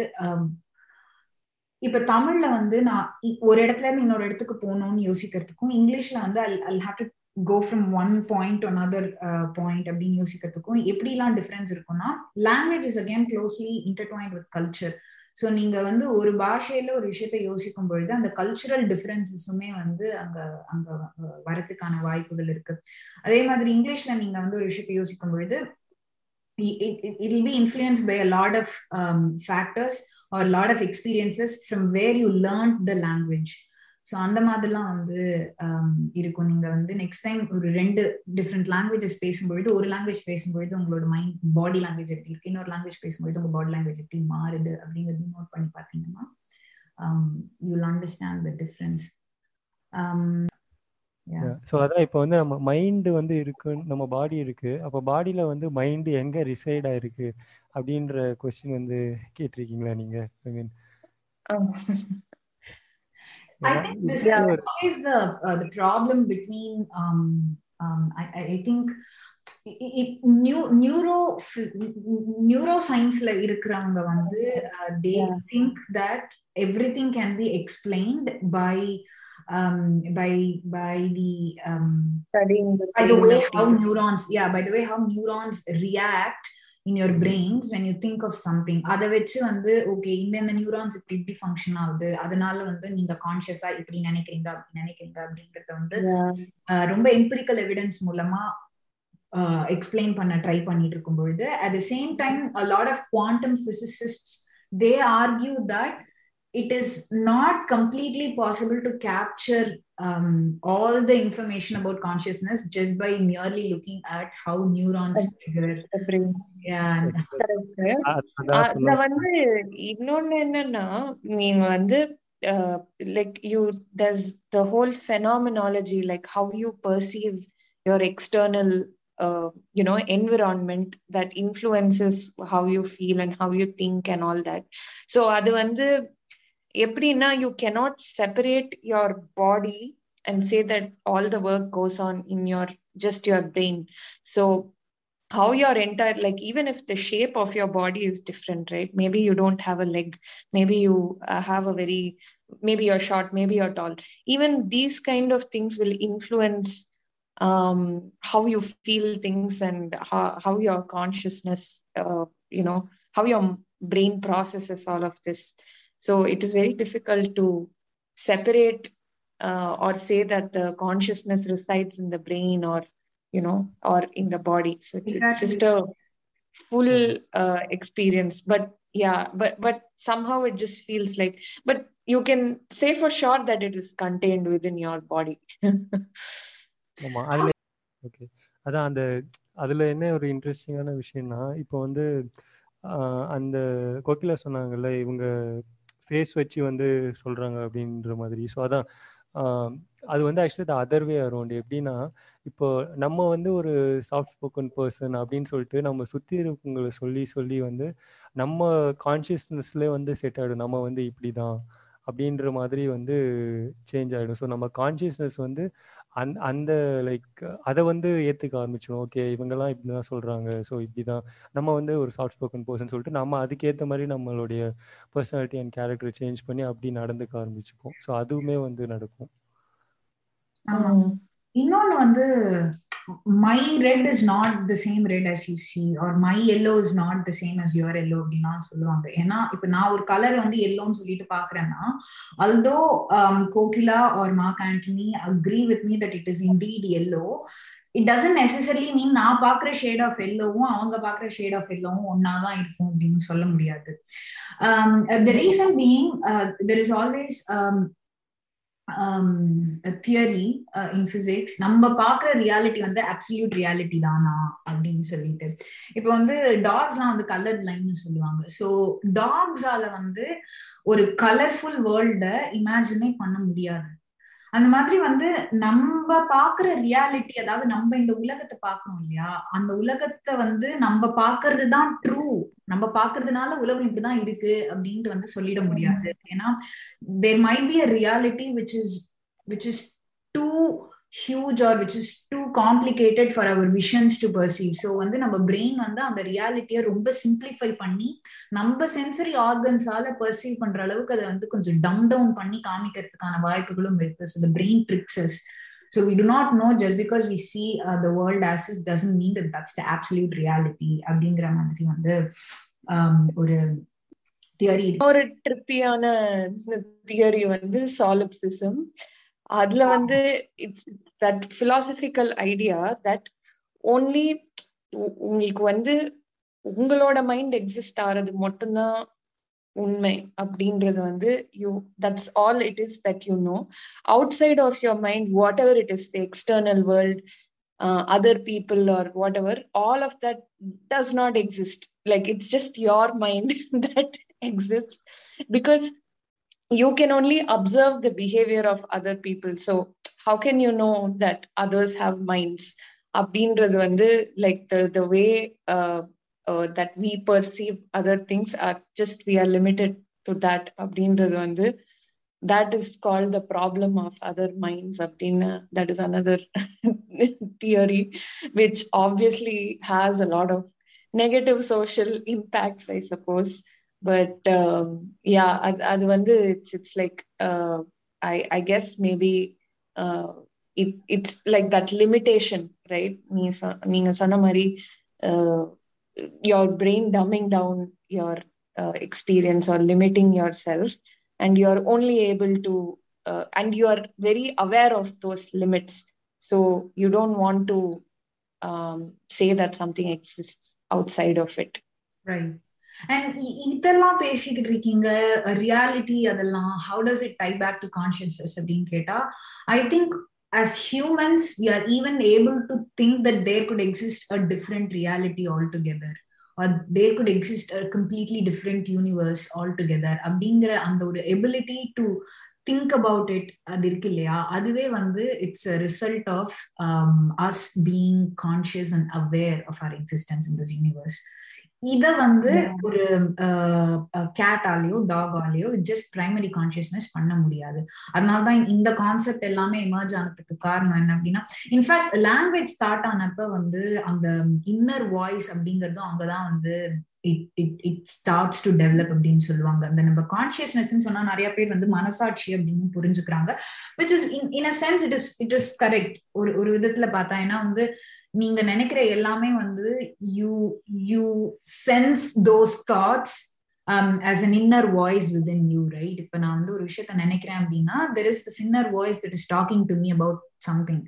இப்ப தமிழ்ல வந்து நான் ஒரு இடத்துல இருந்து இன்னொரு இடத்துக்கு போகணும்னு யோசிக்கிறதுக்கும் இங்கிலீஷ்ல வந்து all have to go from one point one other point அப்படின்னு யோசிக்கிறதுக்கும் எப்படிலாம் டிஃபரன்ஸ் இருக்கும்னா language is again closely intertwined with culture so நீங்க வந்து ஒரு பாஷையில ஒரு விஷயத்த யோசிக்கும் பொழுது அந்த கல்ச்சுரல் டிஃபரன்சஸுமே வந்து அங்க அங்க வரத்துக்கான வாய்ப்புகள் இருக்கு. அதே மாதிரி இங்கிலீஷ்ல நீங்க வந்து ஒரு விஷயத்த யோசிக்கும் பொழுது it will be influence by a lot of factors or lot of experiences from where you learn the language so அந்த மாதிரிலாம் வந்து um, இருக்கும். நீங்க வந்து நெக்ஸ்ட் டைம் ஒரு ரெண்டு டிஃப்ரெண்ட் லாங்குவேஜஸ் பேசும்பொழுது ஒரு லாங்குவேஜ் பேசும்பொழுது உங்களோட மைண்ட் பாடி லாங்குவேஜ் எப்படி இருக்கு? இன்னொரு லாங்குவேஜ் பேசும்பொழுது உங்க பாடி லாங்குவேஜ் எப்படி மாறுது? அப்படிங்கிறது நோட் பண்ணி பார்த்தீங்கன்னா you will understand the difference so அதான் இப்போ வந்து நம்ம மைண்டு வந்து இருக்கு நம்ம பாடி இருக்கு. அப்போ பாடியில வந்து மைண்டு எங்க ரிசைட் ஆயிருக்கு அப்படின்ற கொஸ்டின் வந்து கேட்டிருக்கீங்களா நீங்க I mean I think this is always the uh, the problem between um, um, I, I think neuro neuro சயின்ஸ்ல இருக்கிறவங்க வந்து they think that everything can be explained by um, by by the um, studying the by the way how neurons yeah by the way how neurons react in your brains when you think of something. அதை வச்சு வந்து okay இந்த இந்த neurons இப்படி இப்படி function ஆகுது. அதனால வந்து நீங்க கான்சியஸா இப்படி நினைக்கிறீங்க அப்படி நினைக்கிறீங்க அப்படின்றத வந்து ரொம்ப எம்பிரிக்கல் எவிடன்ஸ் மூலமா எக்ஸ்பிளைன் பண்ண ட்ரை பண்ணிட்டு இருக்கும் பொழுது at the same time lot of quantum physicist they argue that it is not completely possible to capture um, all the information about consciousness just by merely looking at how neurons trigger. அதுல வந்து இன்னொன்னு என்னன்னா நீங்க வந்து like you thus the whole phenomenology like how you perceive your external uh, you know environment that influences how you feel and how you think and all that so அது வந்து எப்படின்னா you cannot separate your body and say that all the work goes on in your just your brain so how your entire like even if the shape of your body is different right maybe you don't have a leg maybe you uh, have a very maybe you're short maybe you're tall even these kind of things will influence um, how you feel things and how, how your consciousness uh, you know how your brain processes all of this So it is very difficult to separate uh, or say that the consciousness resides in the brain or you know or in the body so it's, it's just a full uh, experience but yeah but but somehow it just feels like but you can say for sure that it is contained within your body okay அதான் அந்த அதுல என்ன ஒரு இன்ட்ரெஸ்டிங்கான விஷயம்னா இப்போ வந்து ஆஹ், அந்த கோகிலா சொன்னாங்கல்ல இவங்க ஃபேஸ் வச்சு வந்து சொல்கிறாங்க அப்படின்ற மாதிரி. ஸோ அதான். அது வந்து actually the other way around எப்படின்னா இப்போ நம்ம வந்து ஒரு சாஃப்ட் ஸ்போக்கன் பர்சன் அப்படின்னு சொல்லிட்டு நம்ம சுற்றி இருக்கவங்களை சொல்லி சொல்லி வந்து நம்ம கான்ஷியஸ்னஸ்லேயே வந்து செட் ஆகிடும் நம்ம வந்து இப்படி தான் அப்படின்ற மாதிரி வந்து சேஞ்ச் ஆகிடும் ஸோ நம்ம கான்ஷியஸ்னஸ் வந்து அந் அந்த லைக் அதை வந்து ஏற்றுக்க ஆரம்பிச்சிடும் ஓகே இவங்கெல்லாம் இப்படி தான் சொல்கிறாங்க ஸோ இப்படி தான் நம்ம வந்து ஒரு சாஃப்ட் ஸ்போக்கன் பர்சன் சொல்லிட்டு நம்ம அதுக்கேற்ற மாதிரி நம்மளுடைய பர்சனாலிட்டி அண்ட் கேரக்டர் சேஞ்ச் பண்ணி அப்படி நடந்துக்க ஆரம்பிச்சுப்போம். ஸோ அதுவுமே வந்து நடக்கும். இன்னொன்று வந்து my red is not the same red as you see or my yellow is not the same as your yellow அப்படின்னா சொல்லுவாங்க. ஏன்னா இப்ப நான் ஒரு கலர் வந்து எல்லோன்னு சொல்லிட்டு பாக்குறேன்னா although um, Kokila or Mark Antony agree with me that it is indeed yellow it doesn't necessarily mean நான் பாக்குற ஷேட் ஆஃப் எல்லோவும் அவங்க பாக்குற ஷேட் ஆஃப் எல்லோவும் ஒன்னாதான் இருக்கும் அப்படின்னு சொல்ல முடியாது. The reason being there is always theory in physics நம்ம பாக்குற ரியாலிட்டி வந்து அப்சல்யூட் ரியாலிட்டி தானா அப்படின்னு சொல்லிட்டு. இப்போ வந்து டாக்ஸ்லாம் வந்து கலர் லைன்னு சொல்லுவாங்க. ஸோ டாக்ஸால வந்து ஒரு கலர்ஃபுல் வேர்ல்ட இமேஜினே பண்ண முடியாது. அந்த மாதிரி வந்து நம்ம பாக்குற ரியாலிட்டி அதாவது நம்ம இந்த உலகத்தை பாக்குறோம் இல்லையா? அந்த உலகத்தை வந்து நம்ம பாக்குறது தான் ட்ரூ நம்ம பாக்குறதுனால உலகம் இப்படிதான் இருக்கு அப்படின்ட்டு வந்து சொல்லிட முடியாது. ஏன்னா there might be a reality which is which is too huge or which is too complicated for our visions to perceive so வந்து நம்ம பிரெயின் வந்து அந்த ரியாலிட்டியை ரொம்ப சிம்பிளிஃபை பண்ணி நம்ம சென்சரி ஆர்கன்ஸால பர்சீவ் பண்ற அளவுக்கு அதை வந்து கொஞ்சம் டம் டவுன் பண்ணி காமிக்கிறதுக்கான வாய்ப்புகளும் இருக்கு. So the brain tricks us so we do not know just because we see the world as is doesn't mean that that's the absolute reality அப்படிங்கிற மாதிரி வந்து um, ஒரு தியரி ஒரு ட்ரிப்பியான தியரி வந்து சாலிப்சிசம் அதுல வந்து it's that philosophical idea that only உங்களுக்கு வந்து உங்களோட மைண்ட் எக்ஸிஸ்ட் ஆறது மட்டும்தான் உண்மை அப்படின்றது வந்து you that's all it is that you know outside of your mind whatever it is the external world other people or whatever all of that does not exist like it's just your mind that exists. Because you can only observe the behavior of other people so how can you know that others have minds அப்படின்றது வந்து like the the way that we perceive other things are just we are limited to that அப்படின்றது வந்து that is called the problem of other minds abdina that is another theory which obviously has a lot of negative social impacts i suppose but um, yeah அது வந்து it's it's like uh, i i guess maybe uh, it it's like that limitation right நீங்க சொன்ன மாதிரி uh, your brain dumbing down your uh, experience or limiting yourself and you're only able to uh, and you are very aware of those limits so you don't want to um, say that something exists outside of it right and இதெல்லாம் பேசிக்கிட்டு இருக்கீங்க reality அதெல்லாம் how does it tie back to consciousness அப்படின்னு கேட்டா I think as humans we are even able to think that there could exist a different reality altogether. Or there could exist a completely different universe altogether அப்படிங்கிற அந்த ஒரு ability to think about it அது இருக்கு இல்லையா? அதுவே வந்து it's a result of us being conscious and aware of our existence in this universe இத வந்து ஒரு கேட்டாலேயோ டாகாலேயோ ஜஸ்ட் பிரைமரி கான்சியஸ்னஸ் பண்ண முடியாது. அதனாலதான் இந்த கான்செப்ட் எல்லாமே எமர்ஜ் ஆனதுக்கு காரணம் என்ன அப்படின்னா இன்ஃபேக்ட் லாங்குவேஜ் ஸ்டார்ட் ஆனப்ப வந்து அந்த இன்னர் வாய்ஸ் அப்படிங்கறதும் அங்கதான் வந்து it it it starts to develop அப்படின்னு சொல்லுவாங்க. அந்த நம்ம கான்சியஸ்னஸ் சொன்னா நிறைய பேர் வந்து மனசாட்சி அப்படின்னு புரிஞ்சுக்கிறாங்க. Which is in a sense it is it is correct ஒரு ஒரு விதத்துல பார்த்தா ஏன்னா வந்து நீங்க நினைக்கிற எல்லாமே வந்து you you sense those thoughts as an inner voice within you right இப்ப நான் வந்து ஒரு விஷயத்த நினைக்கிறேன் அப்படின்னா there is this inner voice that is talking to me about something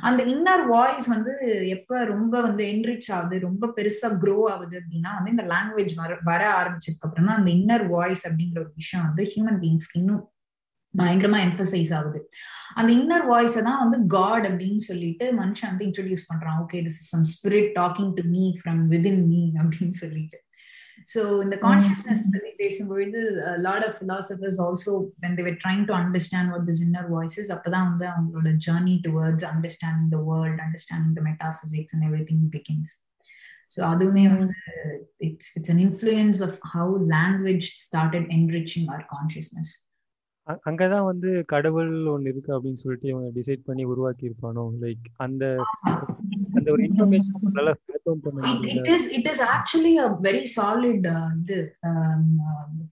அந்த இன்னர் வாய்ஸ் வந்து எப்ப ரொம்ப வந்து என்ரிச் ஆகுது ரொம்ப பெருசா க்ரோ ஆகுது அப்படின்னா வந்து இந்த லாங்குவேஜ் வர வர ஆரம்பிச்சதுக்கு அப்புறம் தான் அந்த இன்னர் வாய்ஸ் அப்படிங்கிற ஒரு விஷயம் வந்து ஹியூமன் பீங்ஸ்க்கு இன்னும் பயங்கரமா எம்பசைஸ் ஆகுது. அந்த இன்னர் வாய்ஸை தான் வந்து காட் அப்படின்னு சொல்லிட்டு மனுஷன் வந்து இன்ட்ரடியூஸ் பண்றான். Okay this some spirit talking to me from within me அப்படின்னு சொல்லிட்டு. ஸோ இந்த கான்சியஸ்னஸ் பத்தி பேசும்பொழுது lot of philosophers also when they're trying to understand what this inner voices அப்பதான் வந்து அவங்களோட journey towards understanding the world understanding the metaphysics and everything begins so அதுவுமே வந்து it's it's an influence of how language started enriching our consciousness அங்கதான் வந்து கடவுள் ஒண்ணு இருக்கு அப்படின்னு சொல்லிட்டு இவங்க டிசைட் பண்ணி உருவாக்கி இருப்பானோ? லைக் அந்த அந்த ஒரு இன்ஃபர்மேஷன் [LAUGHS] நல்லா ஃபேத்தம் பண்ண முடியல. It is it is actually a very solid uh, இது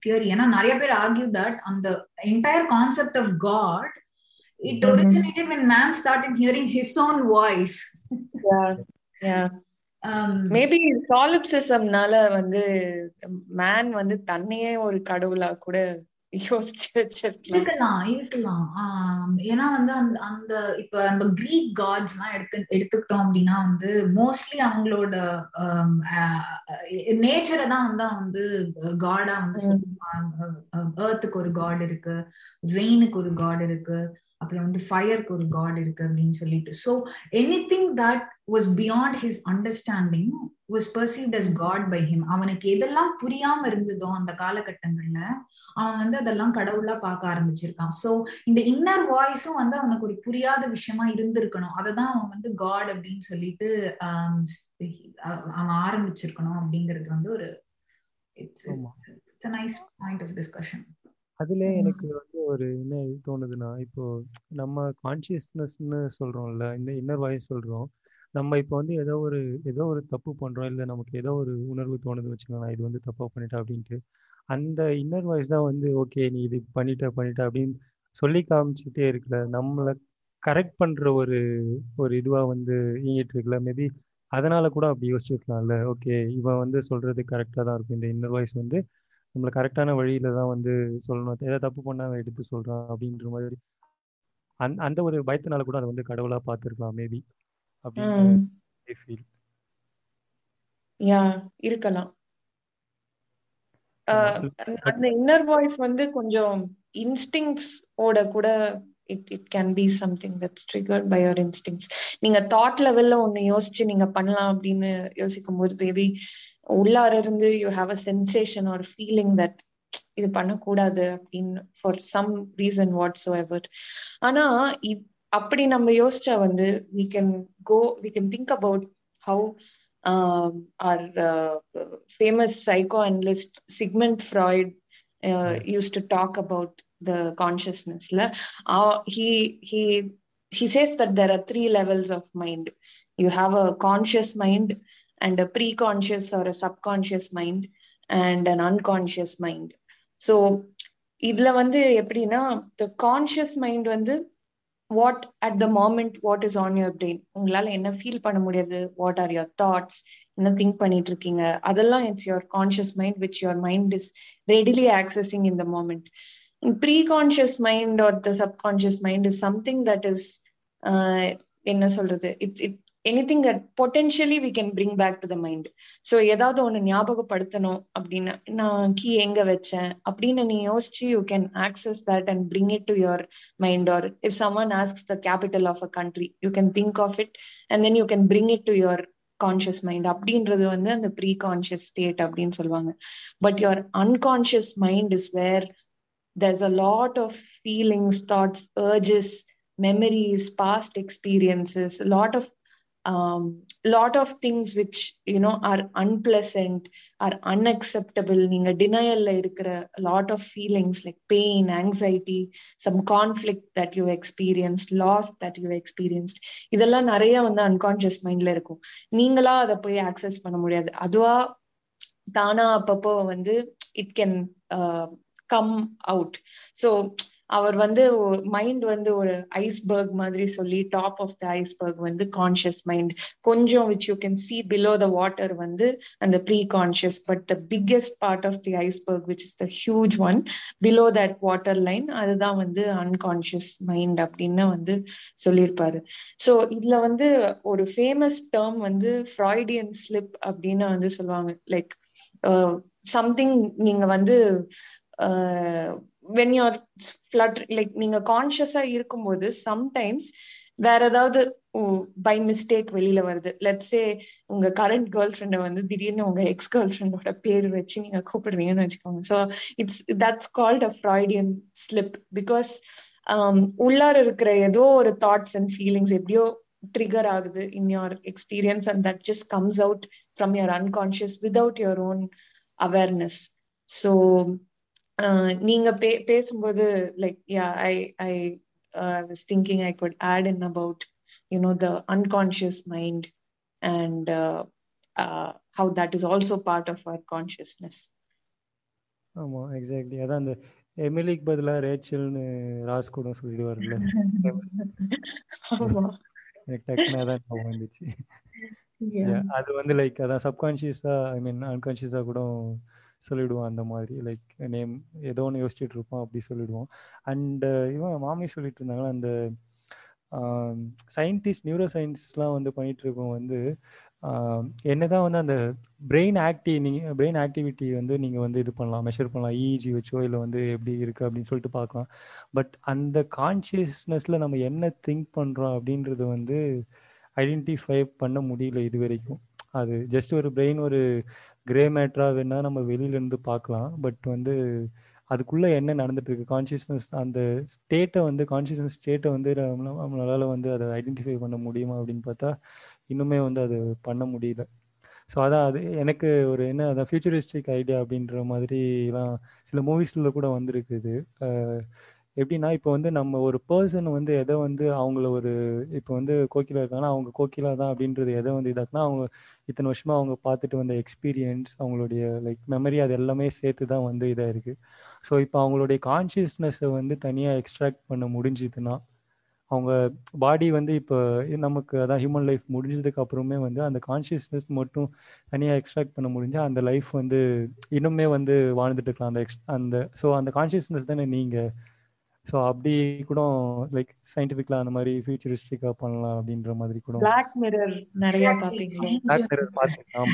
தியரி ஏன்னா நிறைய பேர் ஆர்கியூ தட் அந்த entire concept of God it originated when man started hearing his own voice. Yeah yeah. Maybe சாலிப்சிசம்னால வந்து மேன் வந்து தன்னையே ஒரு கடவுளா கூட யோசிச்சு வச்சிருக்கலாம் இருக்கலாம் இருக்கலாம். ஏன்னா வந்து அந்த அந்த இப்ப நம்ம கிரீக் காட்ஸ் எல்லாம் எடுத்து எடுத்துக்கிட்டோம் அப்படின்னா வந்து மோஸ்ட்லி அவங்களோட நேச்சரை தான் வந்து வந்து காடா வந்து சொல்லுவாங்க. ஏர்த்துக்கு ஒரு காட் இருக்கு ரெயினுக்கு ஒரு காட் இருக்கு. அப்புறம் வந்து ஃபயருக்கு ஒரு காட் இருக்கு அப்படின்னு சொல்லிட்டு. So anything that was beyond his understanding was perceived as God by him அவனுக்கு எதெல்லாம் புரியாம இருந்ததோ அந்த காலகட்டங்கள்ல அவன் வந்து அதெல்லாம் கடவுளா பார்க்க ஆரம்பிச்சிருக்கான். சோ இந்த இன்னர் வாய்ஸும் வந்து அவனுக்கு ஒரு புரியாத விஷயமா இருந்திருக்கணும். அததான் அவன் வந்து காட் அப்படின்னு சொல்லிட்டு அவன் ஆரம்பிச்சிருக்கணும் அப்படிங்கிறது வந்து ஒரு it's it's nice point of discussion அதுல எனக்கு வந்து ஒரு என்ன தோணுதுன்னா இப்போ நம்ம கான்சியஸ்னஸ்ன்னு சொல்றோம்ல இந்த இன்னர் வாய்ஸ் சொல்றோம். நம்ம இப்போ வந்து ஏதோ ஒரு ஏதோ ஒரு தப்பு பண்றோம் இல்லை நமக்கு ஏதோ ஒரு உணர்வு தோணுது வச்சுக்கலாம் இது வந்து தப்பா பண்ணிட்டேன் அப்படின்ட்டு. அந்த இன்னர் வாய்ஸ் தான் வந்து ஓகே நீ இது பண்ணிட்ட பண்ணிட்ட அப்படின்னு சொல்லி காமிச்சுட்டே இருக்குல்ல நம்மளை கரெக்ட் பண்ற ஒரு ஒரு இதுவா வந்து இயங்கிட்டு இருக்குல்ல மேபி அதனால கூட அப்படி யோசிச்சிருக்கலாம்ல. ஓகே இவன் வந்து சொல்றது கரெக்டா தான் இருக்கும். இந்த இன்னர் வாய்ஸ் வந்து நம்மளை கரெக்டான வழியில தான் வந்து சொல்லணும். ஏதாவது தப்பு பண்ணா எடுத்து சொல்றான் அப்படின்ற மாதிரி. அந் அந்த ஒரு பயத்தினால கூட அதை வந்து கடவுளா பார்த்துருக்கலாம் மேபி அப்படின்னு யா இருக்கலாம். அந்த இன்னர் வாய்ஸ் வந்து கொஞ்சம் இன்ஸ்டிங்ஸ் ஓட கூட it it can be something that's triggered by your instincts நீங்க தாட் லெவல்ல ஒன்னு யோசிச்சு நீங்க பண்ணலாம் அப்படின்னு யோசிக்கும் போது பேபி உள்ளார இருந்து you have a sensation or feeling that இது பண்ணக்கூடாது அப்படின்னு for some reason whatsoever ஆனா அப்படி நம்ம யோசிச்சா வந்து we can go we can think about how our famous psychoanalyst Sigmund Freud used to talk about the கான்சியஸ்னஸ்ல he he he says that there are three levels of mind. You have a conscious mind and a pre-conscious or a subconscious mind and an unconscious mind. So இதுல வந்து எப்படின்னா the conscious mind வந்து what at the moment what is on your brain உங்களால என்ன feel பண்ண முடியாது? What are your thoughts என்ன think பண்ணிட்டு இருக்கீங்க? அதெல்லாம் it's your conscious mind which your mind is readily accessing in the moment preconscious mind or the subconscious mind is something that is என்ன சொல்றது? It it anything that potentially we can bring back to the mind so ஏதாவது ஒன்று ஞாபகப்படுத்தணும் அப்படின்னு நான் key எங்க வச்சேன்? அப்படின்னு நீ யோசிச்சு you can access that and bring it to your mind or if someone asks the capital of a country you can think of it and then you can bring it to your conscious mind அப்படின்றது வந்து அந்த preconscious state அப்படின்னு சொல்லுவாங்க. But your unconscious mind is where there's a lot of feelings thoughts urges memories past experiences a lot of um, lot of things which you know are unpleasant are unacceptable நீங்க denialல இருக்கிற lot of feelings like pain anxiety some conflict that you experienced loss that you experienced இதெல்லாம் நிறைய வந்து unconscious mindல இருக்கும் நீங்களா அதை போய் access பண்ண முடியாது அதுவா தானா அப்பப்போ வந்து it can come out so our வந்து மைண்ட் வந்து ஒரு ஐஸ்பர்க் மாதிரி சொல்லி டாப் ஆஃப் த ஐஸ்பர்க் வந்து கான்ஷியஸ் மைண்ட் கொஞ்சம் which you can see below the water வந்து அந்த preconscious but the biggest part of the iceberg which is the huge one below that water line அதுதான் வந்து unconscious mind அப்படின்னு வந்து சொல்லியிருப்பாரு. So இதுல வந்து ஒரு ஃபேமஸ் டேர்ம் வந்து ஃப்ராய்டியன் ஸ்லிப் அப்படின்னு வந்து சொல்லுவாங்க. லைக் சம்திங் uh, நீங்க வந்து uh, when you're flood like நீங்க கான்சியஸா இருக்கும்போது சம்டைம்ஸ் வேற ஏதாவது பை மிஸ்டேக் வெளியில வருது. லெட்ஸே உங்க கரண்ட் கேர்ள் ஃப்ரெண்டை வந்து திடீர்னு உங்க எக்ஸ் கேர்ள் ஃப்ரெண்டோட பேர் வச்சு நீங்க கூப்பிடுவீங்கன்னு வச்சுக்கோங்க. So it's that's called a Freudian slip because உள்ளார இருக்கிற ஏதோ ஒரு தாட்ஸ் அண்ட் ஃபீலிங்ஸ் எப்படியோ ட்ரிகர் ஆகுது in your experience and that just comes out from your unconscious without your own awareness so நீங்க பே பேசும்போது like yeah I I was thinking I could add in about you know the unconscious mind and uh, uh, how that is also part of our consciousness. ஆமா exactly அதான் அந்த எமிலிக்கு பதிலா ரேச்சல்னு ராஸ் கூட சொல்லிடுவார்ல எனக்கு வந்துச்சு. அது வந்து லைக் அதான் சப்கான்ஷியஸா ஐ மீன் அன்கான்ஷியஸா கூட சொல்லிவிடுவோம் அந்த மாதிரி. லைக் நேம் ஏதோ ஒன்று யோசிச்சுட்டு இருப்போம் அப்படி சொல்லிவிடுவோம் அண்டு uh, இவன் மாமி சொல்லிட்டு இருந்தாங்களா அந்த சயின்டிஸ்ட் நியூரோ சயின்ஸ்லாம் வந்து பண்ணிட்டு இருக்கோம் வந்து என்னதான் வந்து அந்த பிரெயின் ஆக்டிவ் நீங்கள் பிரெயின் ஆக்டிவிட்டி வந்து நீங்கள் வந்து இது பண்ணலாம் மெஷர் பண்ணலாம் இஜி வச்சோ இல்லை வந்து எப்படி இருக்குது அப்படின்னு சொல்லிட்டு பார்க்கலாம். பட் அந்த கான்சியஸ்னஸில் நம்ம என்ன திங்க் பண்ணுறோம் அப்படின்றது வந்து ஐடென்டிஃபை பண்ண முடியல இது வரைக்கும் அது ஜஸ்ட் ஒரு பிரெயின் ஒரு கிரே மேட்ரா வேணா நம்ம வெளியிலேருந்து பார்க்கலாம். பட் வந்து அதுக்குள்ளே என்ன நடந்துட்டு இருக்கு கான்சியஸ்னஸ் அந்த ஸ்டேட்டை வந்து கான்சியஸ்னஸ் ஸ்டேட்டை வந்து நம்மளால வந்து அதை ஐடென்டிஃபை பண்ண முடியுமா அப்படின்னு பார்த்தா இன்னுமே வந்து அது பண்ண முடியல. ஸோ அதான் அது எனக்கு ஒரு என்ன அதான் ஃபியூச்சரிஸ்டிக் ஐடியா அப்படின்ற மாதிரிலாம் சில மூவிஸில் கூட வந்திருக்குது. எப்படின்னா இப்போ வந்து நம்ம ஒரு பர்சன் வந்து எதை வந்து அவங்கள ஒரு இப்போ வந்து கோகிலா இருக்காங்கன்னா அவங்க கோகிலா தான் அப்படின்றது எதை வந்து இதாக்குனா அவங்க இத்தனை வருஷமா அவங்க பார்த்துட்டு வந்த எக்ஸ்பீரியன்ஸ் அவங்களுடைய லைக் மெமரி அது எல்லாமே சேர்த்து தான் வந்து இதாக இருக்கு. ஸோ இப்போ அவங்களுடைய கான்ஷியஸ்னஸை வந்து தனியாக எக்ஸ்ட்ராக்ட் பண்ண முடிஞ்சுதுன்னா அவங்க பாடி வந்து இப்போ நமக்கு அதான் ஹியூமன் லைஃப் முடிஞ்சதுக்கு அப்புறமே வந்து அந்த கான்ஷியஸ்னஸ் மட்டும் தனியாக எக்ஸ்ட்ராக்ட் பண்ண முடிஞ்சால் அந்த லைஃப் வந்து இன்னுமே வந்து வாழ்ந்துட்டு இருக்கலாம். அந்த எக்ஸ் அந்த ஸோ அந்த கான்ஷியஸ்னஸ் தானே நீங்கள் ஸோ அப்படி கூட லைக் சயின்டிஃபிக்லாம் அந்த மாதிரி ஃபியூச்சரிஸ்டிக்காக பண்ணலாம் அப்படின்ற மாதிரி கூட. பிளாக் மிரர் நிறைய பாப்பீங்களா. பிளாக் மிரர் பார்த்துருக்கேன்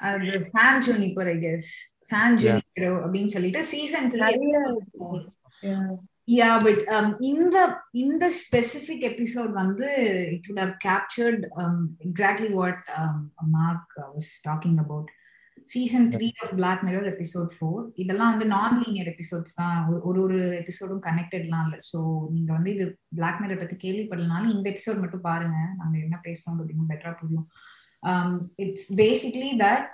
அது San Junipero I guess San Junipero அப்படின்னு சொல்லிட்டு சீசன் த்ரீ யா பட் இந்த இந்த ஸ்பெசிபிக் எபிசோட் வந்து it would have captured exactly what Mark was talking about season three of black mirror episode four இதெல்லாம் வந்து nonlinear episodes தான். ஒரு ஒரு எபிசோடும் கனெக்டட்லாம் இல்லை. ஸோ நீங்க வந்து இது பிளாக் மிரர் பத்தி கேள்விப்படலனாலும் இந்த எபிசோட் மட்டும் பாருங்க. நாங்க என்ன பேசுறோம் அப்படின்னு பெட்டரா புரியும். இட்ஸ் பேசிக்லி தட்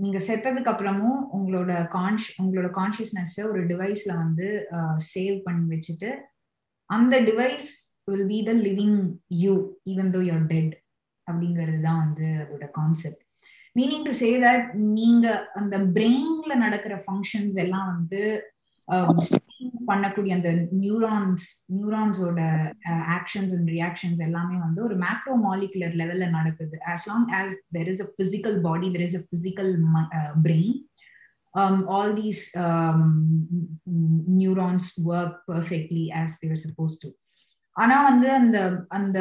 நீங்க செத்ததுக்கு அப்புறமும் உங்களோட கான்ஷ் உங்களோட கான்சியஸ்னஸ் ஒரு டிவைஸ்ல வந்து சேவ் பண்ணி வச்சுட்டு அந்த device will be the living you even though you're dead அப்படிங்கிறது தான் வந்து அதோட concept meaning to say that நீங்க அந்த பிரெயின்ல நடக்கிற ஃபங்க்ஷன்ஸ் எல்லாம் வந்து பண்ணக்கூடிய அந்த நியூரான்ஸ் நியூரான்ஸோட ஆக்ஷன்ஸ் அண்ட் ரியாக்ஷன்ஸ் எல்லாமே வந்து ஒரு மேக்ரோ மாலிகுலர் லெவல்ல நடக்குது. As long as there is a physical body there is a physical brain all these um, neurons work perfectly as they're supposed to. ஆனா வந்து அந்த அந்த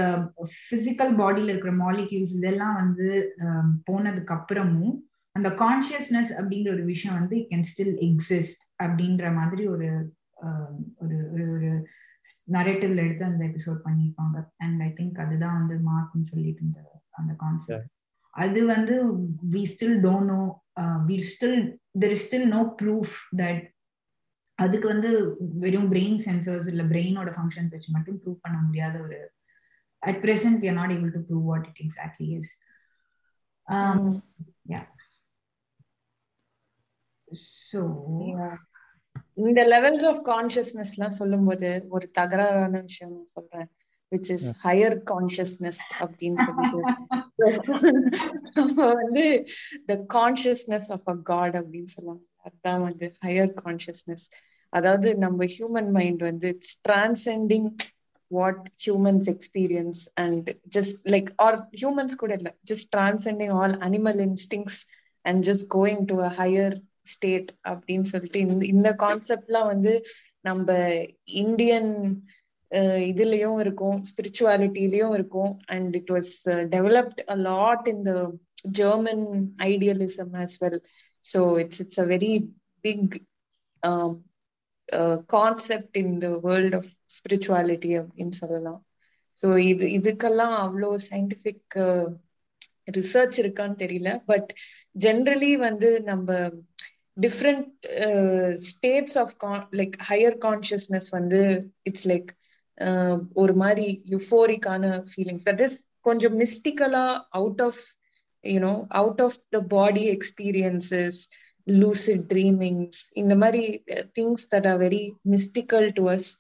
பிசிக்கல் பாடியில இருக்கிற மாலிக்யூல்ஸ் இதெல்லாம் வந்து போனதுக்கு அப்புறமும் அந்த கான்சியஸ்னஸ் அப்படிங்கிற ஒரு விஷயம் வந்து கேன் ஸ்டில் எக்ஸிஸ்ட் அப்படின்ற மாதிரி ஒரு ஒரு ஒரு ஒரு நரேட்டிவ்ல எடுத்து அந்த எபிசோட் பண்ணியிருப்பாங்க. அண்ட் ஐ திங்க் அதுதான் வந்து மார்க்னு சொல்லிட்டு இருந்த அந்த கான்செப்ட் அது வந்து we still don't know we still there is still no proof that அதுக்கு வந்து வெறும் பிரெயின் சென்சர்ஸ் இல்ல பிரெயினோட ஃபங்க்ஷன்ஸ் வச்சு மட்டும் ப்ரூவ் பண்ண முடியாத ஒரு at present we are not able to prove what it exactly is so இந்த லெவல்ஸ் ஆஃப் கான்சியஸ்னஸ் எல்லாம் சொல்லும்போது ஒரு தகராறான விஷயம் சொல்றேன் விச் இஸ் ஹையர் கான்சியஸ்னஸ் அப்படின்னு சொல்லிட்டு. [LAUGHS] வந்து the consciousness of a God அப்படின்னு சொல்லுவாங்க. அதுதான் வந்து ஹையர் கான்சியஸ்னஸ் அதாவது நம்ம ஹியூமன் மைண்ட் வந்து it's transcending what humans experience and just like or humans கூட இல்லை just transcending all animal instincts and just going to a higher state அப்படின்னு சொல்லிட்டு இந்த இந்த கான்செப்ட்லாம் வந்து நம்ம இந்தியன் இதுலயும் இருக்கும் ஸ்பிரிச்சுவாலிட்டிலயும் இருக்கும். And it was developed a lot in the German idealism as well so it's it's a very uh, concept in the world of spirituality அப்படின்னு சொல்லலாம். ஸோ இது இதுக்கெல்லாம் அவ்வளோ சயின்டிஃபிக் ரிசர்ச் இருக்கான்னு தெரியல. பட் ஜென்ரலி வந்து நம்ம different states of like higher consciousness வந்து இட்ஸ் லைக் ஒரு மாதிரி யுஃபோரிக்கான ஃபீலிங்ஸ் தட் இஸ் கொஞ்சம் மிஸ்டிக்கலா out of you know out of the body experiences lucid dreamings in the mari things that are very mystical to us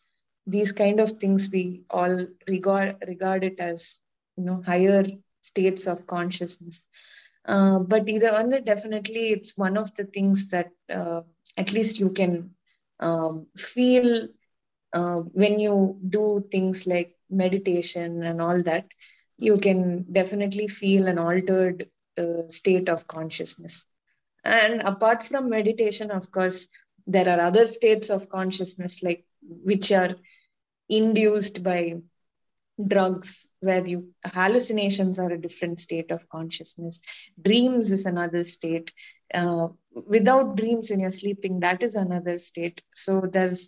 these kind of things we all regard regard it as you know higher states of consciousness. Uh, but either on the definitely it's one of the things that uh, at least you can um, feel uh, when you do things like meditation and all that you can definitely feel an altered uh, state of consciousness. And apart from meditation, of course, there are other states of consciousness, like which are induced by drugs, where you hallucinations are a different state of consciousness. Dreams is another state. Uh, without dreams when you're sleeping, that is another state. So there's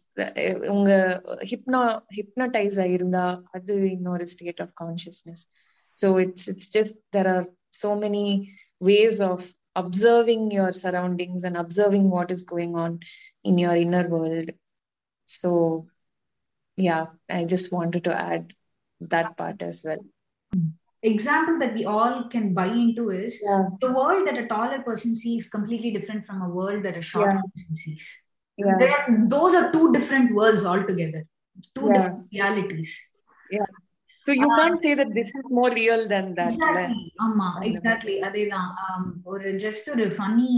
உங்க hypno hypnotise ஆயிருந்தா அது இன்னொரு state of consciousness so it's it's just there are so many ways of observing your surroundings and observing what is going on in your inner world so yeah i just wanted to add that part as well example that we all can buy into is yeah. the world that a taller person sees completely different from a world that a shorter Yeah. person sees Yeah. Are, those are two different worlds altogether two Yeah. different realities so you can't say that this is more real than that. ஆமா exactly அதேதான். Um, ஒரு just ஒரு funny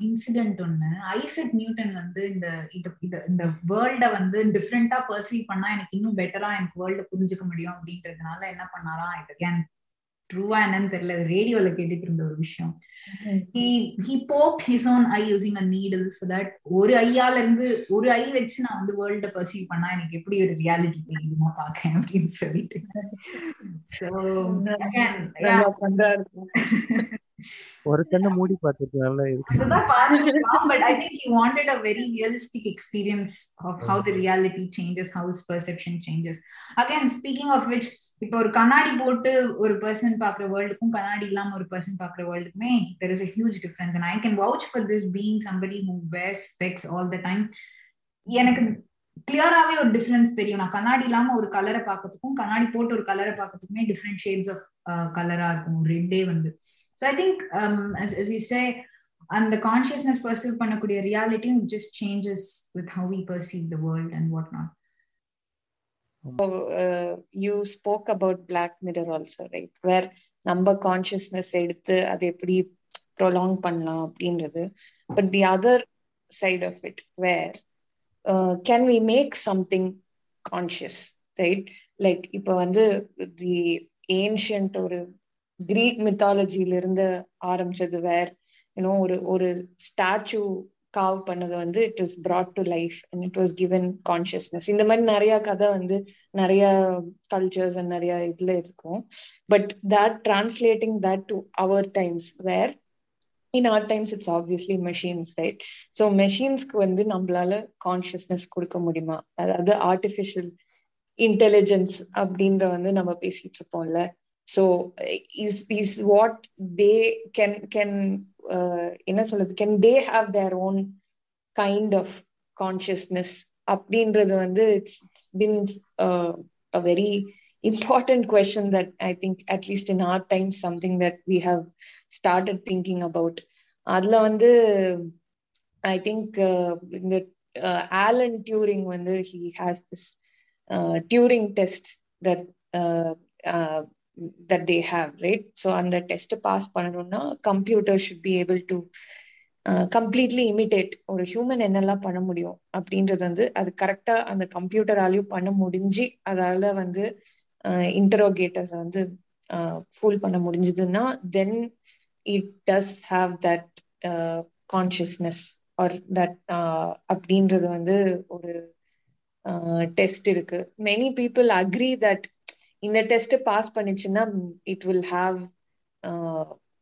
incident ஒண்ணு. Isaac Newton வந்து இந்த இந்த வேர்ல்ட வந்து டிஃப்ரெண்டா பர்சீவ் பண்ணா எனக்கு இன்னும் பெட்டரா எனக்கு வேர்ல்ட புரிஞ்சுக்க முடியும் அப்படின்றதுனால என்ன கேன் ட்ரூவா என்னன்னு தெரியல ரேடியோல கேட்டுட்டு இருந்த ஒரு விஷயம் he he poked his own eye using a needle so that ஒரு ஐயால இருந்து ஒரு ஐ வச்சு நான் வந்து வேர்ல்ட பர்சீவ் பண்ணா எனக்கு எப்படி ஒரு ரியாலிட்டி தெரியுமா பாக்கேன் அப்படின்னு சொல்லிட்டு so again yeah நல்லா பண்றாரு ஒரு கண்ணை மூடி இருக்கு அதுதான் பார்த்துக்கலாம் but I think he wanted a very realistic experience of how the reality changes how his perception changes again speaking of which இப்போ ஒரு கண்ணாடி போட்டு ஒரு பர்சன் பாக்குற வேர்ல்டுக்கும் கண்ணாடி இல்லாம ஒரு பர்சன் பாக்குற வேர்ல்டுக்குமே there is a huge difference. And I can vouch for this being somebody who wears specs all the எனக்கு கிளியராகவே ஒரு டிஃபரன்ஸ் தெரியும். நான் கண்ணாடி இல்லாம ஒரு கலரை பார்க்கறதுக்கும் கண்ணாடி போட்டு ஒரு கலரை பார்க்கறதுக்குமே டிஃப்ரெண்ட் ஷேட்ஸ் ஆஃப் கலரா இருக்கும். ரெட்டே வந்து. ஸோ ஐ திங்க் அந்த கான்சியஸ்னஸ் பர்சீவ் பண்ணக்கூடிய ரியாலிட்டியும் just changes with how we perceive the world and what not uh, you spoke about black mirror also right? Where நம்ம கான்சியஸ்னஸ் எடுத்து அதை எப்படி ப்ரொலாங் பண்ணலாம் அப்படின்றது. But the other side of it where can we make something conscious right like இப்போ வந்து the ancient ஒரு கிரீக் மித்தாலஜில இருந்து ஆரம்பிச்சது வேர் யூனோ ஒரு ஒரு ஸ்டாச்சு காவ் பண்ணது வந்து it is brought to life and it was given consciousness இந்த மாதிரி நிறைய கதை வந்து நிறைய கல்ச்சர்ஸ் அண்ட் நிறைய இதுல இருக்கும். But that translating that to our times where in our times it's obviously machines right so மெஷின்ஸ்க்கு வந்து நம்மளால கான்சியஸ்னஸ் கொடுக்க முடியுமா? அதாவது ஆர்டிஃபிஷியல் இன்டெலிஜென்ஸ் அப்படின்ற வந்து நம்ம பேசிட்டு இருப்போம்ல. So is is what they can can என்ன சொல்றது can they have their own kind of consciousness அப்படின்றது வந்து it's been a very important question that I think, at least in our time, something that we have started thinking about. அதுல வந்து I think இந்த Alan Turing வந்து he has this Turing test that that they have right so அந்த test pass பண்ணணும்னா computer should be able to completely imitate ஒரு human என்னெல்லாம் பண்ண முடியும் அப்படின்றது வந்து அது கரெக்டா அந்த கம்ப்யூட்டராலையும் பண்ண முடிஞ்சு அதால வந்து uh, இன்டரோகேட்டர்ஸ் வந்து uh, ஃபூல் பண்ண முடிஞ்சதுன்னா then it does have that consciousness or that அப்படின்றது வந்து ஒரு uh, டெஸ்ட் இருக்கு. மெனி பீப்புள் அக்ரி தட் இந்த டெஸ்ட் பாஸ் பண்ணிச்சுன்னா இட் வில் ஹாவ்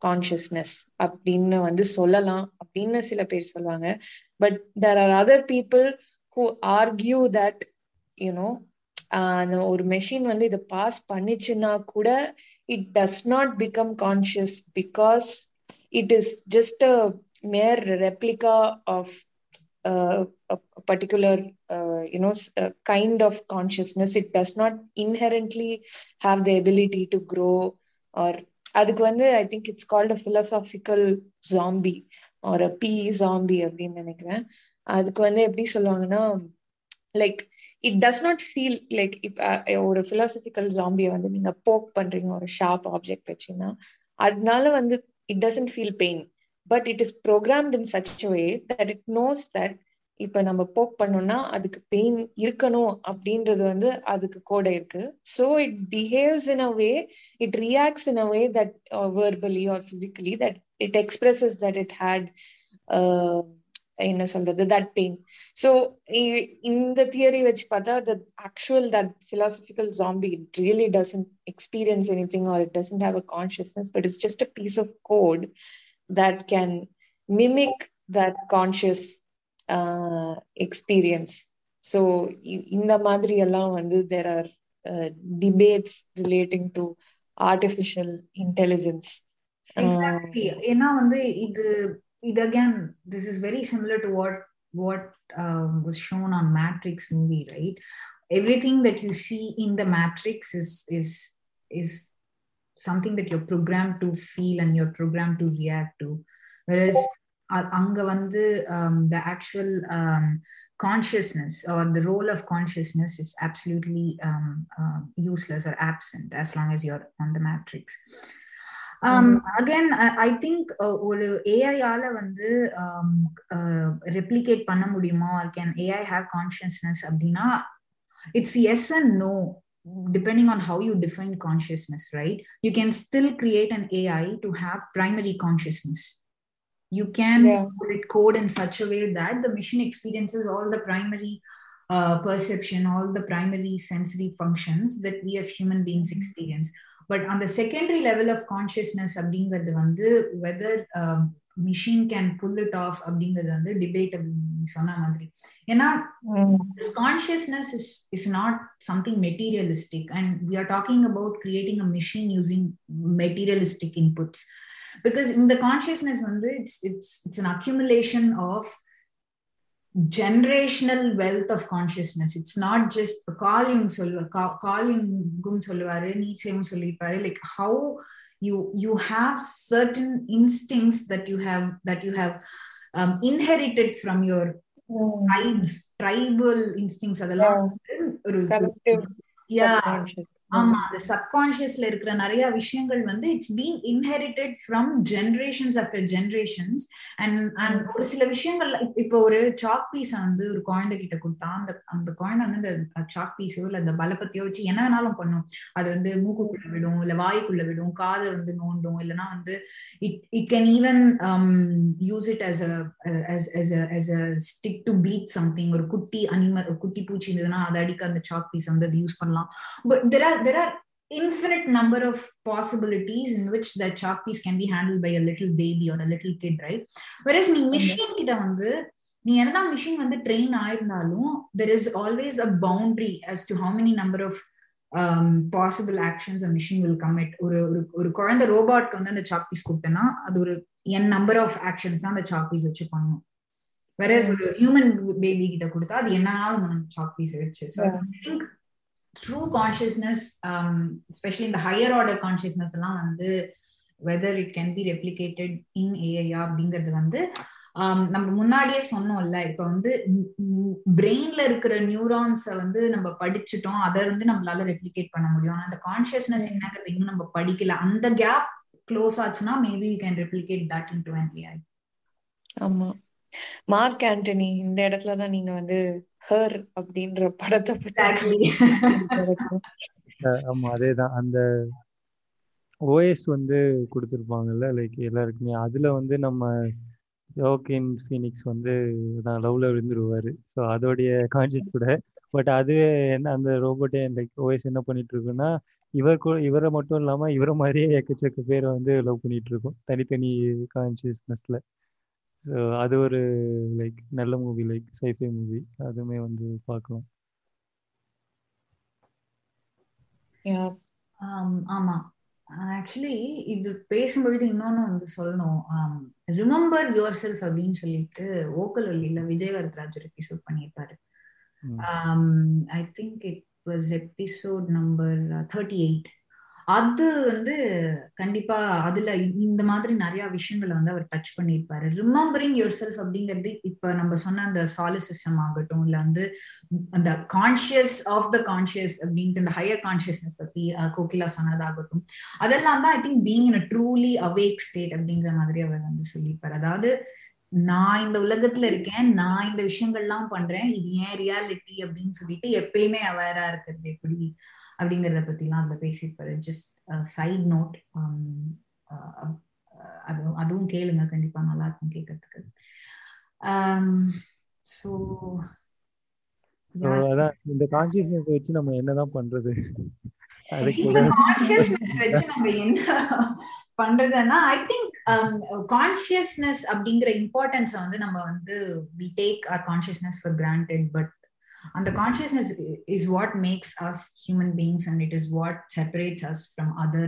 கான்சியஸ்னஸ் அப்படின்னு வந்து சொல்லலாம் அப்படின்னு சில பேர் சொல்லுவாங்க. But there are other people who argue that you know ஒரு மெஷின் வந்து இதை பாஸ் பண்ணிச்சுன்னா கூட it does not become conscious because it is just a mere replica of particular you know kind of consciousness it does not inherently have the ability to grow or அதுக்கு வந்து I think it's called a philosophical zombie ஒரு P zombie அப்படின்னு நினைக்கிறேன். அதுக்கு வந்து எப்படி சொல்லுவாங்கன்னா like it does not feel like இப்ப ஒரு பிலாசபிக்கல் ஜாம்பியை வந்து நீங்க போக் பண்றீங்க ஒரு ஷார்ப் ஆப்ஜெக்ட் வச்சுன்னா அதனால வந்து it doesn't feel pain but it is programmed in such way that it knows that இப்ப நம்ம போக் பண்ணோம்னா அதுக்கு பெயின் இருக்கணும் அப்படின்றது வந்து அதுக்கு கூட இருக்கு. So it behaves in a way it reacts in a way that verbally or physically that it expresses that it had என்ன சொல்றது தட் பெயின் ஸோ இந்த தியரி வச்சு பார்த்தா that actual that philosophical zombie it really doesn't experience anything or it doesn't have a consciousness but it's just a piece of code that can mimic that conscious uh, experience. So in the Madri Alavandu, there are uh, debates relating to artificial intelligence. Uh, exactly. Um, it, it again, this is very similar to what what um, was shown on Matrix movie, right? Everything that you see in the Matrix is is is something that you're programmed to feel and you're programmed to react to whereas அங்க வந்து the actual um, consciousness or the role of consciousness is absolutely um, uh, useless or absent as long as you're on the matrix again I think ஒரு ஏஐயால வந்து replicate பண்ண முடியுமா or can AI have consciousness அப்படின்னா it's yes and no depending on how you define consciousness right you can still create an ai to have primary consciousness you can Yeah. put it code in such a way that the machine experiences all the primary uh, perception all the primary sensory functions that we as human beings experience but on the secondary level of consciousness அப்படிங்கிறது வந்து whether um, machine can pull it off அப்படிங்கிறது வந்து நீங்க சொன்ன மாதிரி ஏன்னா this consciousness is is not something materialistic and we are talking about creating a machine using materialistic inputs because in the consciousness வந்து it's it's it's an accumulation of generational wealth of consciousness it's not just கால் யூங் சொல்லுவா கால் யூங்கும் சொல்லுவாரு நீச்சையும் சொல்லியிருப்பாரு like how you you have certain instincts that you have that you have um, inherited from your hmm. tribes tribal instincts. are the yeah. yeah ஆமா. அந்த சப்கான்சியஸ்ல இருக்கிற நிறைய விஷயங்கள் வந்து it's been inherited from generations after generations and and ஒரு சில விஷயங்கள் இப்போ ஒரு சாக் பீஸ வந்து ஒரு குழந்தை கிட்ட கொடுத்தா அந்த அந்த குழந்தை வந்து அந்த சாக் பீஸோ இல்ல அந்த பலப்பத்தியோ வச்சு என்ன வேணாலும் பண்ணும். அது வந்து மூக்குக்குள்ள விடும் இல்ல வாய்க்குள்ள விடும் காதை வந்து நோண்டும் இல்லைன்னா வந்து it it can even use it as as as as a stick to beat something ஒரு குட்டி அனிமல் குட்டி பூச்சி இருந்ததுன்னா அதை அடிக்க அந்த சாக் பீஸ் வந்து அது யூஸ் பண்ணலாம். But there are are there are infinite number of possibilities in which that chalk piece can be handled by a little baby or a little kid right whereas நீ machine கிட்ட வந்து நீ என்னதான் machine வந்து train ஆயிருந்தாலும் there is always a boundary as to how many number of possible actions a machine will commit ஒரு ஒரு குழந்தை ரோபாட்க்கு வந்து அந்த சாக் பீஸ் கொடுத்தேன்னா அது ஒரு என் நம்பர் ஆஃப் ஆக்ஷன்ஸ் தான் அந்த சாக் பீஸ் வச்சு பண்ணும் வேற ஒரு ஹியூமன் பேபி கிட்ட கொடுத்தா அது என்னாலும் சாக் பீஸ் வச்சு so think true consciousness especially இந்த ஹையர் ஆர்டர் கான்சியஸ்னஸ் எல்லாம் வந்து whether it can be replicated in ஏஐயா அப்படிங்கிறது வந்து நம்ம முன்னாடியே சொன்னோம்ல இப்ப வந்து பிரெயின்ல இருக்கிற நியூரான்ஸை வந்து நம்ம படிச்சுட்டோம் அதை வந்து நம்மளால ரெப்ளிகேட் பண்ண முடியும். ஆனா அந்த கான்சியஸ்னஸ் என்னங்கிறது இன்னும் நம்ம படிக்கல. அந்த கேப் க்ளோஸ் ஆச்சுன்னா maybe you can replicate that into AI ஆமா. மார்க் ஆண்டனி இந்த இடத்துல தான் நீங்க வந்து ஹர் அப்படின்ற படத்தை பத்தி ஆமா அதேதான். அந்த ஓஎஸ் வந்து கொடுத்துருப்பாங்கல்ல லைக் எல்லாருக்குமே. அதுல வந்து நம்ம யோகின் ஃபீனிக்ஸ் வந்து நான் லவ்ல விழுந்துருவாரு. ஸோ அதோடைய கான்சியஸ் கூட. பட் அதுவே என்ன அந்த ரோபோட்டே லைக் ஓஎஸ் என்ன பண்ணிட்டு இருக்குன்னா இவர் இவரை மட்டும் இல்லாம இவரை மாதிரியே எக்கச்சக்க பேரை வந்து லவ் பண்ணிட்டு இருக்கும் தனித்தனி கான்சியஸ்னஸ்ல ஸோ அது ஒரு லைக் நல்ல மூவி லைக் சைஃபை மூவி அதுவுமே வந்து பார்க்கலாம். ஆமா ஆக்சுவலி இது பேசும்பொழுது இன்னொன்னு வந்து சொல்லணும். ரிமெம்பர் யுவர் செல்ஃப் அப்படின்னு சொல்லிட்டு ஓக்கல் ஒல்லியில விஜய் வரத்ராஜ் ஒரு எபிசோட் பண்ணியிருப்பாரு I think it was episode number thirty eight அது வந்து கண்டிப்பா அதுல இந்த மாதிரி நிறைய விஷயங்களை வந்து அவர் டச் பண்ணியிருப்பாரு. ரிமெம்பரிங் யுவர் செல்ஃப் அப்படிங்கிறது இப்ப நம்ம சொன்ன அந்த சாலிசிசம் ஆகட்டும் இல்ல வந்து அந்த கான்சியஸ் ஆஃப் த கான்சியஸ் அப்படின்ட்டு இந்த ஹையர் கான்சியஸ்னஸ் பத்தி கோகிலா சொன்னதாகட்டும் அதெல்லாம் தான் I think being in truly awake state அப்படிங்கிற மாதிரி அவர் வந்து சொல்லியிருப்பாரு. அதாவது நான் இந்த உலகத்துல இருக்கேன் நான் இந்த விஷயங்கள்லாம் பண்றேன் இது ஏன் ரியாலிட்டி அப்படின்னு சொல்லிட்டு எப்பயுமே அவேரா இருக்கிறது எப்படி? அப்படிங்கறத பத்திலாம் அதுல பேசியிருப்பாரு. ஜஸ்ட் சைட் நோட் அது அதுவும் கேளுங்க. கண்டிப்பா நல்லா இருக்கும் கேட்கறதுக்கு ஸோ அதான் இந்த கான்சியஸ்னஸ் வச்சு நம்ம என்னதான் பண்றது? நம்ம என்ன பண்றதுன்னா ஐ திங்க் கான்சியஸ்னஸ் அப்படிங்கிற இம்பார்ட்டன்ஸை வந்து நம்ம வந்து we take our consciousness for granted but and the consciousness is what makes us human beings and it is what separates us from other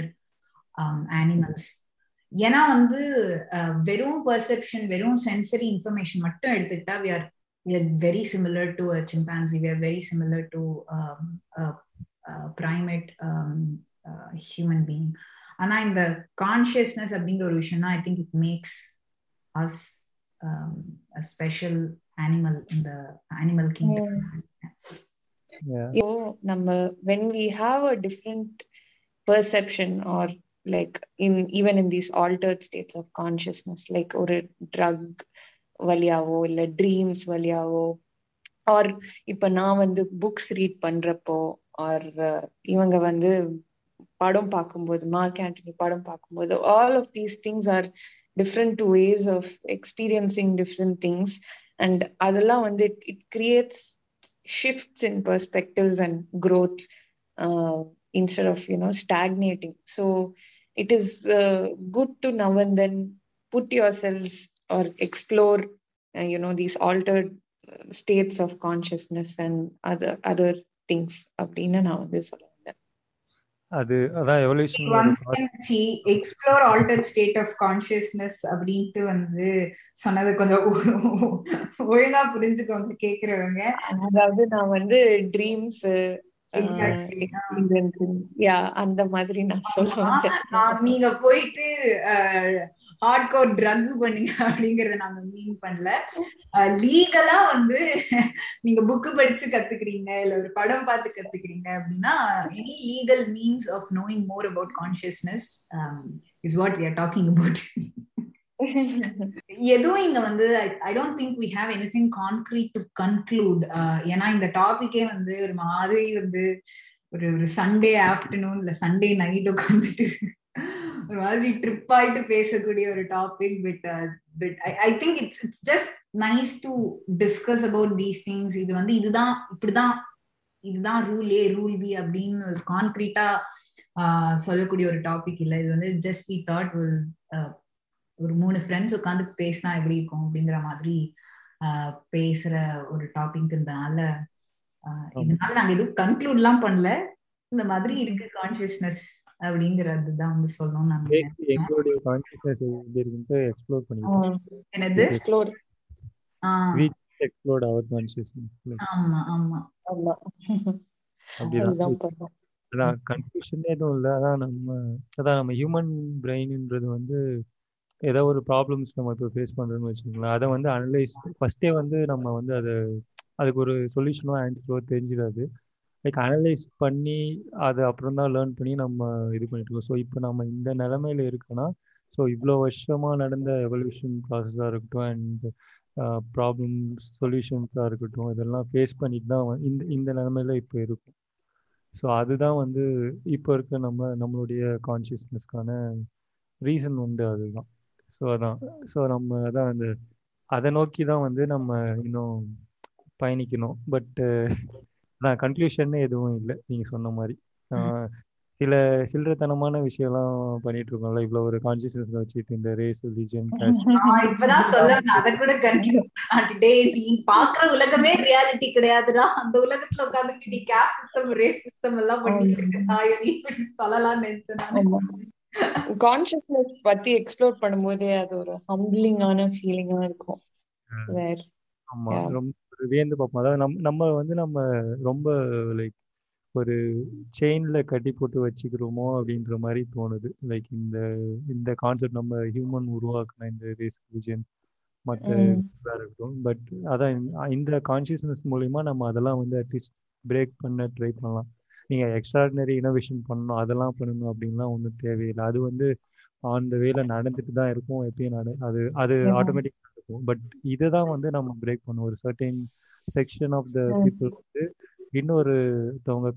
um, animals. ஏன்னா வந்து வெறும் பர்செப்ஷன் வெறும் சென்சரி இன்ஃபர்மேஷன் மட்டும் எடுத்துக்கிட்டா we are we are very similar to a chimpanzee we are very similar to primate human being ஆனா இந்த consciousness அப்படிங்கிற ஒரு விஷயம்னா I think it makes us special animal இந்த அனிமல் கிங்டம் kingdom நம்ம when we have a different perception or like in even in these altered states of consciousness like ஒரு drug வழியாவோ இல்ல ட்ரீம்ஸ் வழியாவோ ஆர் இப்ப நான் வந்து புக்ஸ் ரீட் பண்றப்போ ஆர் இவங்க வந்து படம் பார்க்கும்போது மார்க் ஆண்டனி படம் பார்க்கும்போது all of these things are different ways of experiencing different things and அதெல்லாம் வந்து it creates shifts in perspectives and growth instead of you know stagnating so it is good to now and then put your cells or explore you know these altered states of consciousness and other other things அப்படின்னு நான் வந்து சொல்ல அது அதான் evolution explore alter state of consciousness அப்படின்ட்டு வந்து சொன்னது கொஞ்சம் ஒழுங்கா புரிஞ்சுக்கோங்க கேக்குறவங்க. அதாவது நான் வந்து ட்ரீம்ஸ் அந்த மாதிரி நான் சொல்லுவேன். நீங்க போயிட்டு ஹார்ட் கோர் ட்ரக் பண்ணீங்க அப்படிங்கறத நாங்க மீன் பண்ணல. லீகலா வந்து நீங்க புக்கு படிச்சு கத்துக்கிறீங்க இல்ல ஒரு படம் பார்த்து கத்துக்கிறீங்க அப்படின்னா any legal means of knowing more about consciousness is what we are talking about எதுவும் இங்க வந்து I don't think we have any thing concrete to conclude ஏன்னா இந்த டாபிக்கே வந்து ஒரு மாதிரி வந்து ஒரு ஒரு சண்டே ஆஃப்டர்நூன் இல்ல சண்டே நைட் உட்காந்துட்டு ஒரு மாதிரி ட்ரிப் ஆயிட்டு பேசக்கூடிய ஒரு topic but but I think it's it's just nice to discuss about these things இது வந்து இதுதான் இப்படிதான் இதுதான் ரூல் ஏ ரூல் பி அப்படின்னு ஒரு கான்கிரீட்டா uh, சொல்லக்கூடிய ஒரு டாபிக் இல்லை. இது வந்து ஜஸ்ட் வி தாட் வில் ஒரு மூணு ஃப்ரெண்ட்ஸ் உட்காந்து பேசினா எப்படி இருக்கும் அப்படிங்கிற மாதிரி பேசுற ஒரு டாபிக் இருந்தனால இதனால நாங்க எதுவும் கன்க்ளூட் எல்லாம் பண்ணல. இந்த மாதிரி இருக்கு கான்சியஸ்னஸ் அப்படிங்கறது தான் வந்து சொல்லணும் நான் எங்களுடைய கான்சியஸ்னஸ் எப்படி இருக்குன்ட்டு எக்ஸ்ப்ளோர் என்னது? எக்ஸ்ப்ளோர் எக்ஸ்ப்ளோர்ட் அவர் கான்சியஸ்னஸ் ஆமா ஆமா. ஆமா. அப்படிதான். அதான் கன்ஃபியூஷன் எதுவும் இல்லை. அதான் நம்ம அதான் நம்ம ஹியூமன் பிரெயின்ன்றது வந்து ஏதோ ஒரு ப்ராப்ளம்ஸ் நம்ம இப்போ ஃபேஸ் பண்ணுறோன்னு வச்சுக்கோங்களேன். அதை வந்து அனலைஸ் ஃபஸ்ட்டே வந்து நம்ம வந்து அதை அதுக்கு ஒரு சொல்யூஷனோ ஆன்சரோ தெரிஞ்சிடாது. லைக் அனலைஸ் பண்ணி அதை அப்புறம் தான் லேர்ன் பண்ணி நம்ம இது பண்ணிட்டுருக்கோம் ஸோ இப்போ நம்ம இந்த நிலமையில இருக்கோன்னா ஸோ இவ்வளோ வருஷமாக நடந்த எவல்யூஷன் ப்ராசஸாக இருக்கட்டும் அண்ட் ப்ராப்ளம் சொல்யூஷன்ஸாக இருக்கட்டும் இதெல்லாம் ஃபேஸ் பண்ணிட்டு தான் இந்த இந்த நிலமையில இப்போ இருக்கும். ஸோ அதுதான் வந்து இப்போ இருக்க நம்ம நம்மளுடைய கான்சியஸ்னஸ்க்கான ரீசன் உண்டு அதுதான். ஸோ அதான். ஸோ நம்ம அதான் அந்த அதை நோக்கி தான் வந்து நம்ம இன்னும் பயணிக்கணும். பட்டு அதான் கன்க்ளூஷன் எதுவும் இல்லை நீங்கள் சொன்ன மாதிரி. சில சில்லறத்தனமான விஷயம்லாம் பண்ணிட்டு இருக்கோம்ல. இவ்வளோ ஒரு கான்சியஸ்னஸ்ல வச்சுட்டு இந்த ரேஸ் ரிலிஜன் [LAUGHS] இப்பதான் சொல்ல அத கூட பாக்குற உலகமே ரியாலிட்டி கிடையாதுடா. அந்த உலகத்துல உட்காந்துட்டு நீ கேஸ் சிஸ்டம் ரேஸ் சிஸ்டம் எல்லாம் பண்ணிட்டு இருக்க. தாயலி சொல்லலாம்னு நினைச்சேன் நானு. கான்சியஸ்னஸ் பத்தி எக்ஸ்ப்ளோர் பண்ணும்போதே அது ஒரு ஹம்பிளிங்கான ஃபீலிங்கா இருக்கும். வேற. ஆமா. ரொம்ப வியந்து பார்ப்போம். அதாவது நம்ம நம்ம வந்து நம்ம ரொம்ப லைக் ஒரு செயின்ல கட்டி போட்டு வச்சுக்கிறோமோ அப்படின்ற மாதிரி தோணுது. லைக் இந்த இந்த கான்செப்ட் நம்ம ஹியூமன் உருவாக்குன இந்த ரேஸ் ரிலிஜன் மற்ற இருக்கட்டும். பட் அதான் இந்த- இந்த கான்சியஸ்னஸ் மூலியமா நம்ம அதெல்லாம் வந்து அட்லீஸ்ட் பிரேக் பண்ண ட்ரை பண்ணலாம். நீங்க எக்ஸ்ட்ராடினரி இனோவேஷன் பண்ணணும் அதெல்லாம் பண்ணணும் அப்படின்லாம் ஒன்றும் தேவையில்லை. அது வந்து ஆன் த வேல நடந்துட்டு தான் இருக்கும். எப்பயும் நட அது அது Yeah. ஆட்டோமேட்டிக் நடக்கும் பட் இதை தான் வந்து நம்ம பிரேக் பண்ணுவோம் ஒரு certain section of the. People வந்து இன்னொருத்தவங்க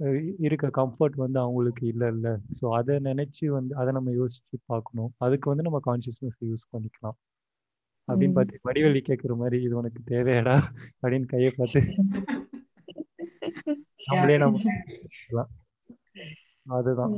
அஹ் இருக்க கம்ஃபர்ட் வந்து அவங்களுக்கு இல்லை இல்லை ஸோ அதை நினைச்சு வந்து அதை நம்ம யோசிச்சு பார்க்கணும். அதுக்கு வந்து நம்ம கான்சியஸ்னஸ் யூஸ் பண்ணிக்கலாம். அப்படின்னு. பார்த்து வடிவெளி கேட்குற மாதிரி இது உனக்கு தேவையாடா? அப்படின்னு கையை பார்த்து [LAUGHS] நம்மளே நம்ம அதுதான்.